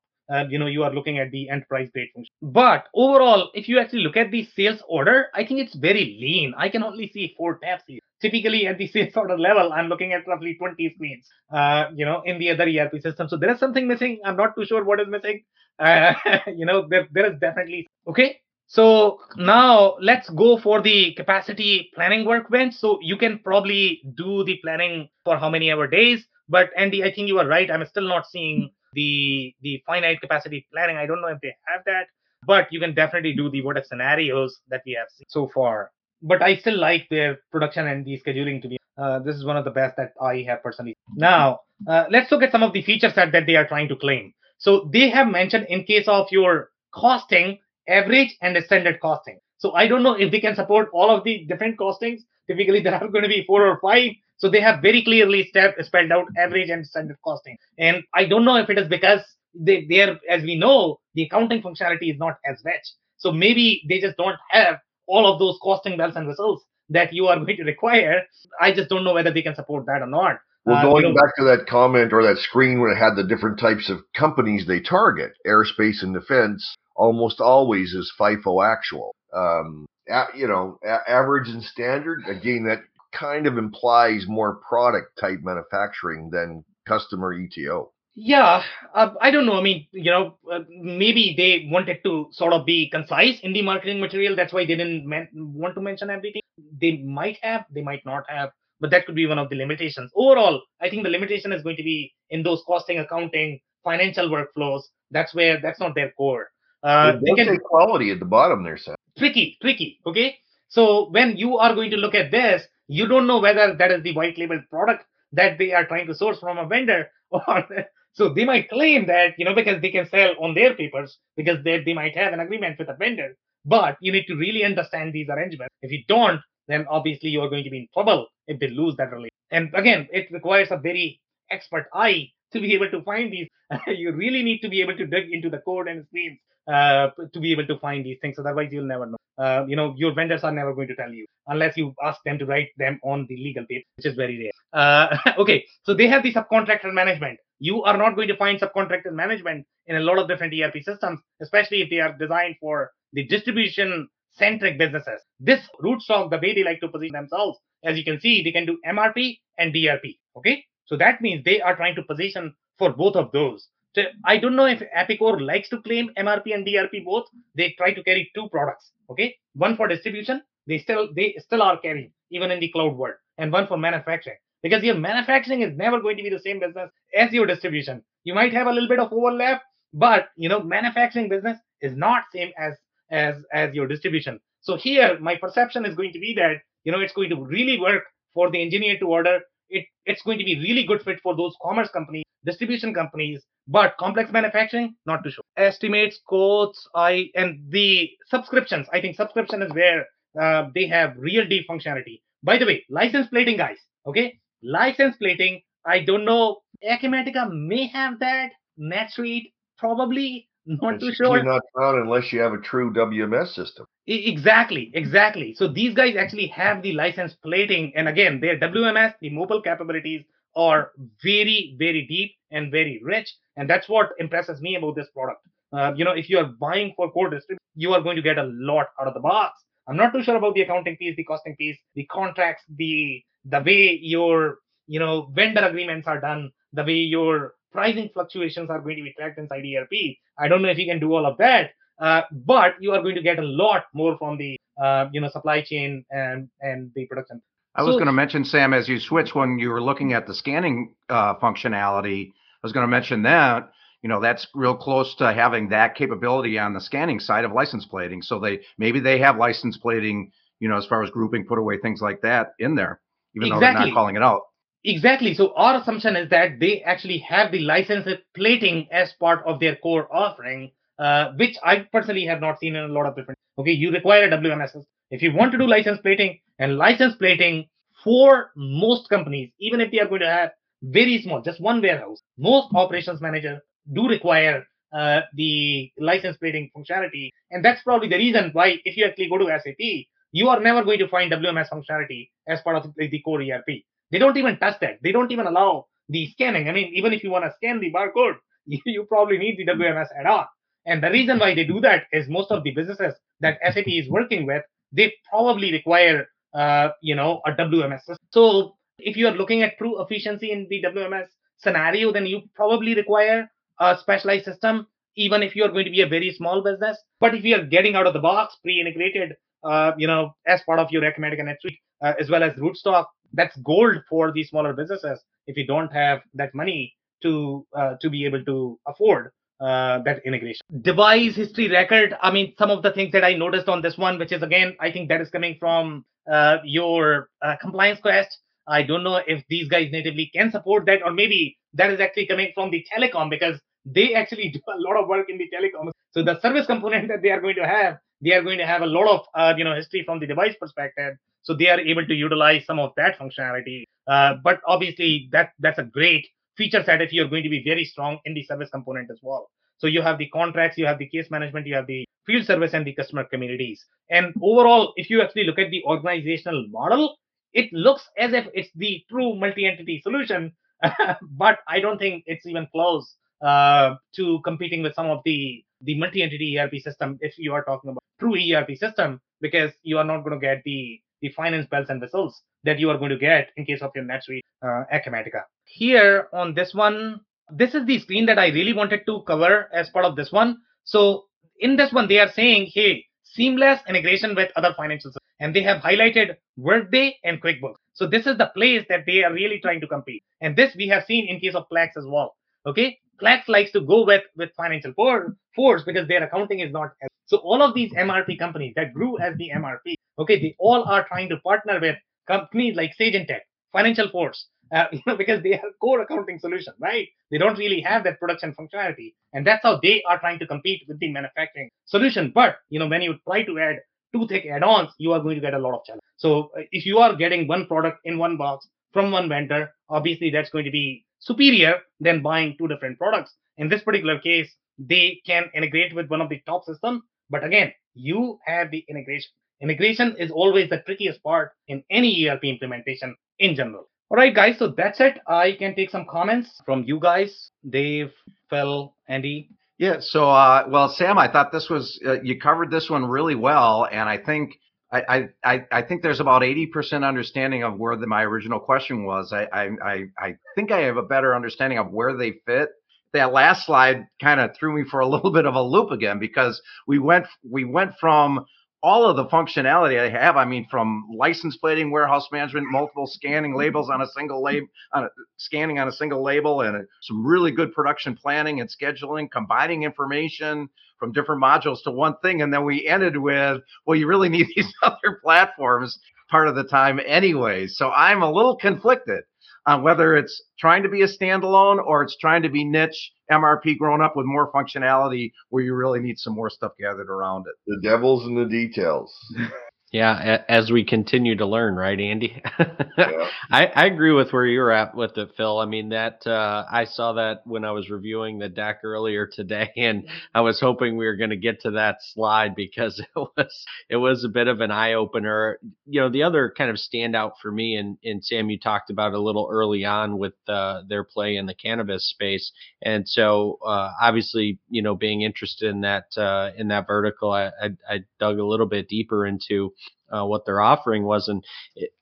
You know, you are looking at the enterprise grade function. But overall, if you actually look at the sales order, I think it's very lean. I can only see four tabs here. Typically, at the sales order level, I'm looking at roughly 20 screens. Uh, you know, in the other ERP system. So there is something missing. I'm not too sure what is missing. Uh, you know, there, there is definitely okay. So now let's go for the capacity planning workbench. So you can probably do the planning for how many ever days. But Andy, I think you are right. I'm still not seeing the the finite capacity planning. I don't know if they have that, but you can definitely do the what if scenarios that we have seen so far. But I still like their production and the scheduling to be. Uh, this is one of the best that I have personally. Now uh, let's look at some of the feature set that they are trying to claim. So they have mentioned in case of your costing average and standard costing. So I don't know if they can support all of the different costings. Typically, there are going to be four or five. So they have very clearly step, spelled out average and standard costing. And I don't know if it is because they, they are, as we know, the accounting functionality is not as rich. So maybe they just don't have all of those costing bells and whistles that you are going to require. I just don't know whether they can support that or not. Well, uh, going you know, back to that comment or that screen where it had the different types of companies they target, aerospace and defense, almost always is FIFO actual. Um, you know, a- average and standard. Again, that kind of implies more product type manufacturing than customer ETO. Yeah, uh, I don't know. I mean, you know, uh, maybe they wanted to sort of be concise in the marketing material. That's why they didn't want to mention everything. They might have, they might not have, but that could be one of the limitations. Overall, I think the limitation is going to be in those costing, accounting, financial workflows. That's where that's not their core. Uh, they can quality at the bottom there, Sam. Tricky, tricky. Okay. So when you are going to look at this, you don't know whether that is the white label product that they are trying to source from a vendor or so they might claim that you know because they can sell on their papers because they, they might have an agreement with a vendor but you need to really understand these arrangements if you don't then obviously you are going to be in trouble if they lose that relationship and again it requires a very expert eye to be able to find these you really need to be able to dig into the code and screens uh, to be able to find these things. Otherwise, you'll never know. Uh, you know, your vendors are never going to tell you unless you ask them to write them on the legal paper, which is very rare. Uh, okay, so they have the subcontractor management. You are not going to find subcontractor management in a lot of different ERP systems, especially if they are designed for the distribution centric businesses. This Rootstock, the way they like to position themselves, as you can see, they can do MRP and DRP. Okay, so that means they are trying to position for both of those. So I don't know if Epicor likes to claim MRP and DRP both. They try to carry two products. Okay, one for distribution, they still they still are carrying even in the cloud world, and one for manufacturing. Because your manufacturing is never going to be the same business as your distribution. You might have a little bit of overlap, but you know manufacturing business is not same as as as your distribution. So here my perception is going to be that you know it's going to really work for the engineer to order. It it's going to be really good fit for those commerce companies, distribution companies, but complex manufacturing not too sure. Estimates, quotes, I and the subscriptions. I think subscription is where uh, they have real deep functionality. By the way, license plating, guys. Okay, license plating. I don't know. Acumatica may have that. NetSuite probably not It's too sure. not found unless you have a true WMS system. Exactly, exactly. So these guys actually have the license plating, and again, their WMS, the mobile capabilities are very, very deep and very rich, and that's what impresses me about this product. Uh, you know, if you are buying for core distribution, you are going to get a lot out of the box. I'm not too sure about the accounting piece, the costing piece, the contracts, the the way your you know vendor agreements are done, the way your pricing fluctuations are going to be tracked inside ERP. I don't know if you can do all of that, uh, but you are going to get a lot more from the uh, you know supply chain and and the production. I was So- going to mention, Sam, as you switch when you were looking at the scanning uh, functionality, I was going to mention that, you know, that's real close to having that capability on the scanning side of license plating. So they maybe they have license plating, you know, as far as grouping, put away things like that in there, even though they're not calling it out. Exactly. So our assumption is that they actually have the license plating as part of their core offering, uh, which I personally have not seen in a lot of different. Okay, you require a WMS. If you want to do license plating and license plating for most companies, even if they are going to have very small, just one warehouse, most operations manager do require uh, the license plating functionality, and that's probably the reason why if you actually go to SAP, you are never going to find WMS functionality as part of the, core ERP. They don't even touch that. They don't even allow the scanning. I mean, even if you want to scan the barcode, you, you probably need the WMS add-on. And the reason why they do that is most of the businesses that SAP is working with, they probably require, uh, you know, a WMS. So if you are looking at true efficiency in the WMS scenario, then you probably require a specialized system, even if you are going to be a very small business. But if you are getting out of the box, pre-integrated, uh, you know, as part of your Acumatica NetSuite, uh, as well as Rootstock, that's gold for the smaller businesses if you don't have that money to uh, to be able to afford uh, that integration. Device history record. I mean, some of the things that I noticed on this one, which is again, I think that is coming from uh, your uh, ComplianceQuest. I don't know if these guys natively can support that, or maybe that is actually coming from the telecom because they actually do a lot of work in the telecom. So the service component that they are going to have, they are going to have a lot of uh, you know history from the device perspective. So they are able to utilize some of that functionality. Uh, but obviously, that that's a great feature set if you're going to be very strong in the service component as well. So you have the contracts, you have the case management, you have the field service and the customer communities. And overall, if you actually look at the organizational model, it looks as if it's the true multi-entity solution, but I don't think it's even close uh, to competing with some of the the multi-entity ERP system if you are talking about true ERP system, because you are not going to get the the finance bells and whistles that you are going to get in case of your NetSuite uh, Acumatica. Here on this one, this is the screen that I really wanted to cover as part of this one. So in this one, they are saying, hey, seamless integration with other financial. And they have highlighted Workday and QuickBooks. So this is the place that they are really trying to compete. And this we have seen in case of Plex as well. Okay. Plex likes to go with, with financial for, force because their accounting is not. As, so all of these MRP companies that grew as the MRP, okay, they all are trying to partner with companies like Sage and Tech, FinancialForce, uh, you know, because they have core accounting solution, right? They don't really have that production functionality, and that's how they are trying to compete with the manufacturing solution. But you know, when you try to add two thick add-ons, you are going to get a lot of challenge. So uh, if you are getting one product in one box from one vendor, obviously that's going to be superior than buying two different products. In this particular case, they can integrate with one of the top systems. But again, you have the integration. Integration is always the trickiest part in any ERP implementation in general. All right, guys. So that's it. I can take some comments from you guys, Dave, Phil, Andy. Yeah. So, uh, well, Sam, I thought this was uh, you covered this one really well, and I think I I I think there's about eighty percent understanding of where the, my original question was. I I I think I have a better understanding of where they fit. That last slide kind of threw me for a little bit of a loop again because we went we went from all of the functionality I have. I mean, from license plating, warehouse management, multiple scanning labels on a single label, on a, scanning on a single label, and some really good production planning and scheduling, combining information from different modules to one thing. And then we ended with, well, you really need these other platforms part of the time anyway. So I'm a little conflicted on whether it's trying to be a standalone or it's trying to be niche MRP grown up with more functionality where you really need some more stuff gathered around it. The devil's in the details. Yeah, as we continue to learn, right, Andy? yeah. I, I agree with where you're at with it, Phil. I mean that uh, I saw that when I was reviewing the deck earlier today, and I was hoping we were going to get to that slide because it was it was a bit of an eye opener. You know, the other kind of standout for me, and and Sam, you talked about a little early on with uh, their play in the cannabis space, and so uh, obviously, you know, being interested in that uh, in that vertical, I, I I dug a little bit deeper into uh, what their offering was. And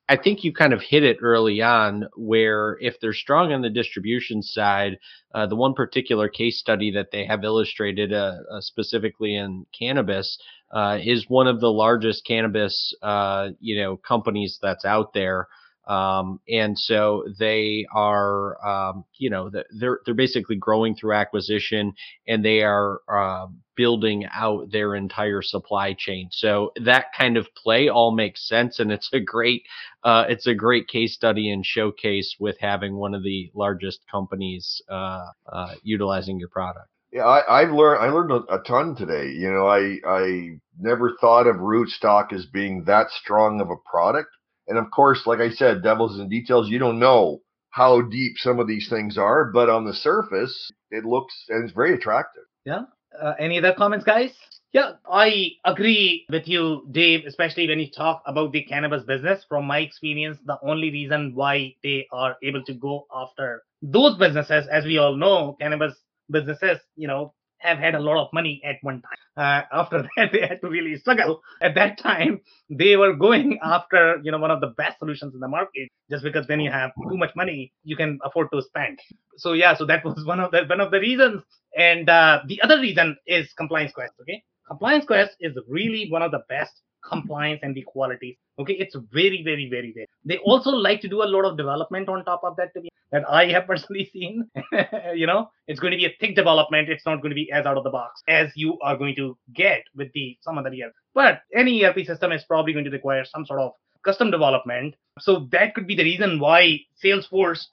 I think you kind of hit it early on where if they're strong on the distribution side, uh, the one particular case study that they have illustrated uh, uh specifically in cannabis uh, is one of the largest cannabis, uh, you know, companies that's out there. Um, and so they are, um, you know, they're they're basically growing through acquisition, and they are uh, building out their entire supply chain. So that kind of play all makes sense, and it's a great uh, it's a great case study and showcase with having one of the largest companies uh, uh utilizing your product. Yeah, I, have learned I learned a, a, ton today. You know, I I never thought of Rootstock as being that strong of a product and of course, like I said, devils in details. You don't know how deep some of these things are, but on the surface, it looks and it's very attractive. Yeah. Uh, any other comments, guys? Yeah, I agree with you, Dave, especially when you talk about the cannabis business. From my experience, the only reason why they are able to go after those businesses, as we all know, cannabis businesses, you know, have had a lot of money at one time. Uh, after that, they had to really struggle. At that time, they were going after you know one of the best solutions in the market, just because when you have too much money, you can afford to spend. So yeah, so that was one of the one of the reasons. And uh, the other reason is ComplianceQuest. Okay, ComplianceQuest is really one of the best compliance and the quality. Okay, it's very, very, very, very. They also like to do a lot of development on top of that. To be that I have personally seen. you know, it's going to be a thick development. It's not going to be as out of the box as you are going to get with the some other ERP. But any ERP system is probably going to require some sort of custom development. So that could be the reason why Salesforce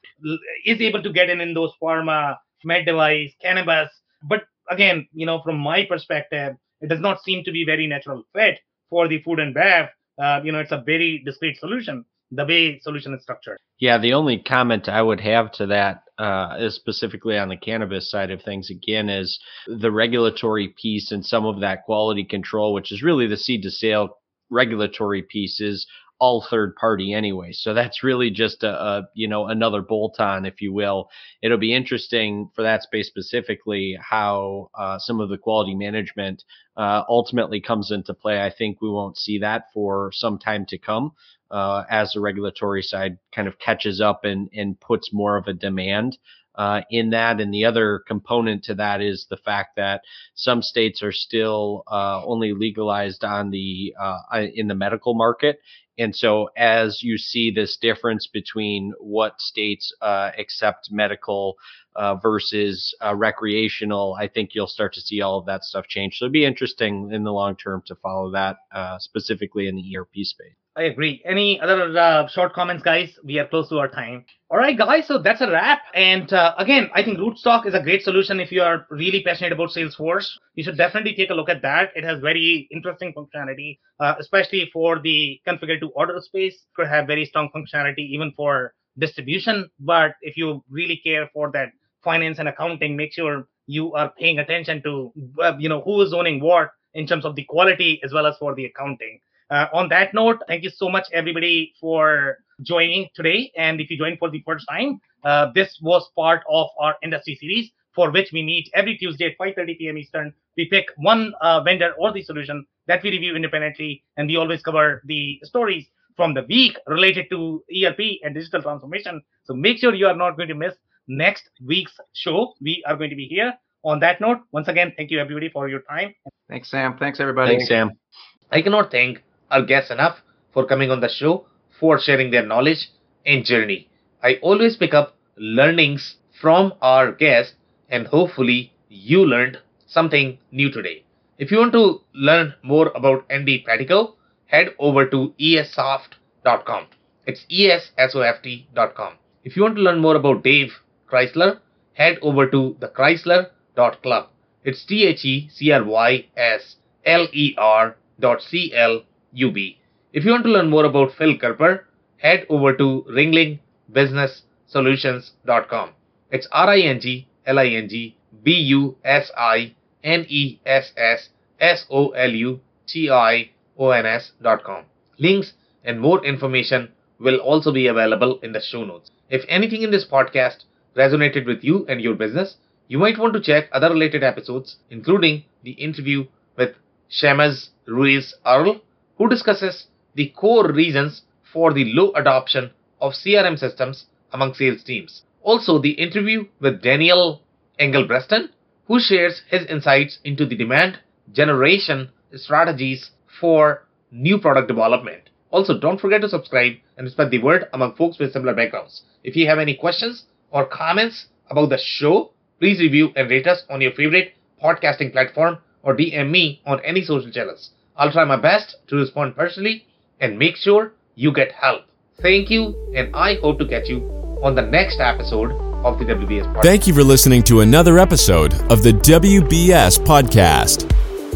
is able to get in in those pharma, med device, cannabis. But again, you know, from my perspective, it does not seem to be very natural fit for the food and bev, uh, you know, it's a very discrete solution the way solution is structured. Yeah, the only comment I would have to that uh, is specifically on the cannabis side of things. Again, is the regulatory piece and some of that quality control, which is really the seed to sale regulatory pieces all third party anyway. So that's really just a, a, you know another bolt on, if you will. It'll be interesting for that space specifically how uh, some of the quality management uh, ultimately comes into play. I think we won't see that for some time to come. Uh, as the regulatory side kind of catches up and, and puts more of a demand uh, in that. And the other component to that is the fact that some states are still uh, only legalized on the uh, in the medical market. And so, as you see this difference between what states uh, accept medical uh, versus uh, recreational, I think you'll start to see all of that stuff change. So, it'd be interesting in the long term to follow that specifically in the ERP space. I agree. Any other uh, short comments, guys? We are close to our time. All right, guys. So that's a wrap. And uh, again, I think Rootstock is a great solution if you are really passionate about Salesforce. You should definitely take a look at that. It has very interesting functionality, uh, especially for the configure to order space. It could have very strong functionality even for distribution. But if you really care for that finance and accounting, make sure you are paying attention to, uh, you know, who is owning what in terms of the quality as well as for the accounting. Uh, on that note, thank you so much, everybody, for joining today. And if you joined for the first time, uh, this was part of our industry series for which we meet every Tuesday at 5:30 p.m. Eastern. We pick one uh, vendor or the solution that we review independently, and we always cover the stories from the week related to ERP and digital transformation. So make sure you are not going to miss next week's show. We are going to be here. On that note, once again, thank you everybody for your time. Thanks, Sam. Thanks, everybody. Thanks, Sam. I cannot thank our guests enough for coming on the show, for sharing their knowledge and journey. I always pick up learnings from our guests, and hopefully, you learned something new today. If you want to learn more about Andy Pratico, head over to essoft.com. It's esoft.com. If you want to learn more about Dave Chrysler, head over to thechrysler.club. It's T H E C R Y S L E R dot C L U B. If you want to learn more about Phil Kerper, head over to ringlingbusinesssolutions.com. It's R I N G L I N G B U S I N E S S S O L U T I O N S.com. Links and more information will also be available in the show notes. If anything in this podcast resonated with you and your business, you might want to check other related episodes, including the interview with Shamaz Ruiz Earl, who discusses the core reasons for the low adoption of CRM systems among sales teams. Also, the interview with Daniel Engelbreston, who shares his insights into the demand generation strategies for new product development. Also, don't forget to subscribe and spread the word among folks with similar backgrounds. If you have any questions or comments about the show, please review and rate us on your favorite podcasting platform or DM me on any social channels. I'll try my best to respond personally and make sure you get help. Thank you, and I hope to catch you on the next episode of the WBS podcast. Thank you for listening to another episode of the WBS Podcast.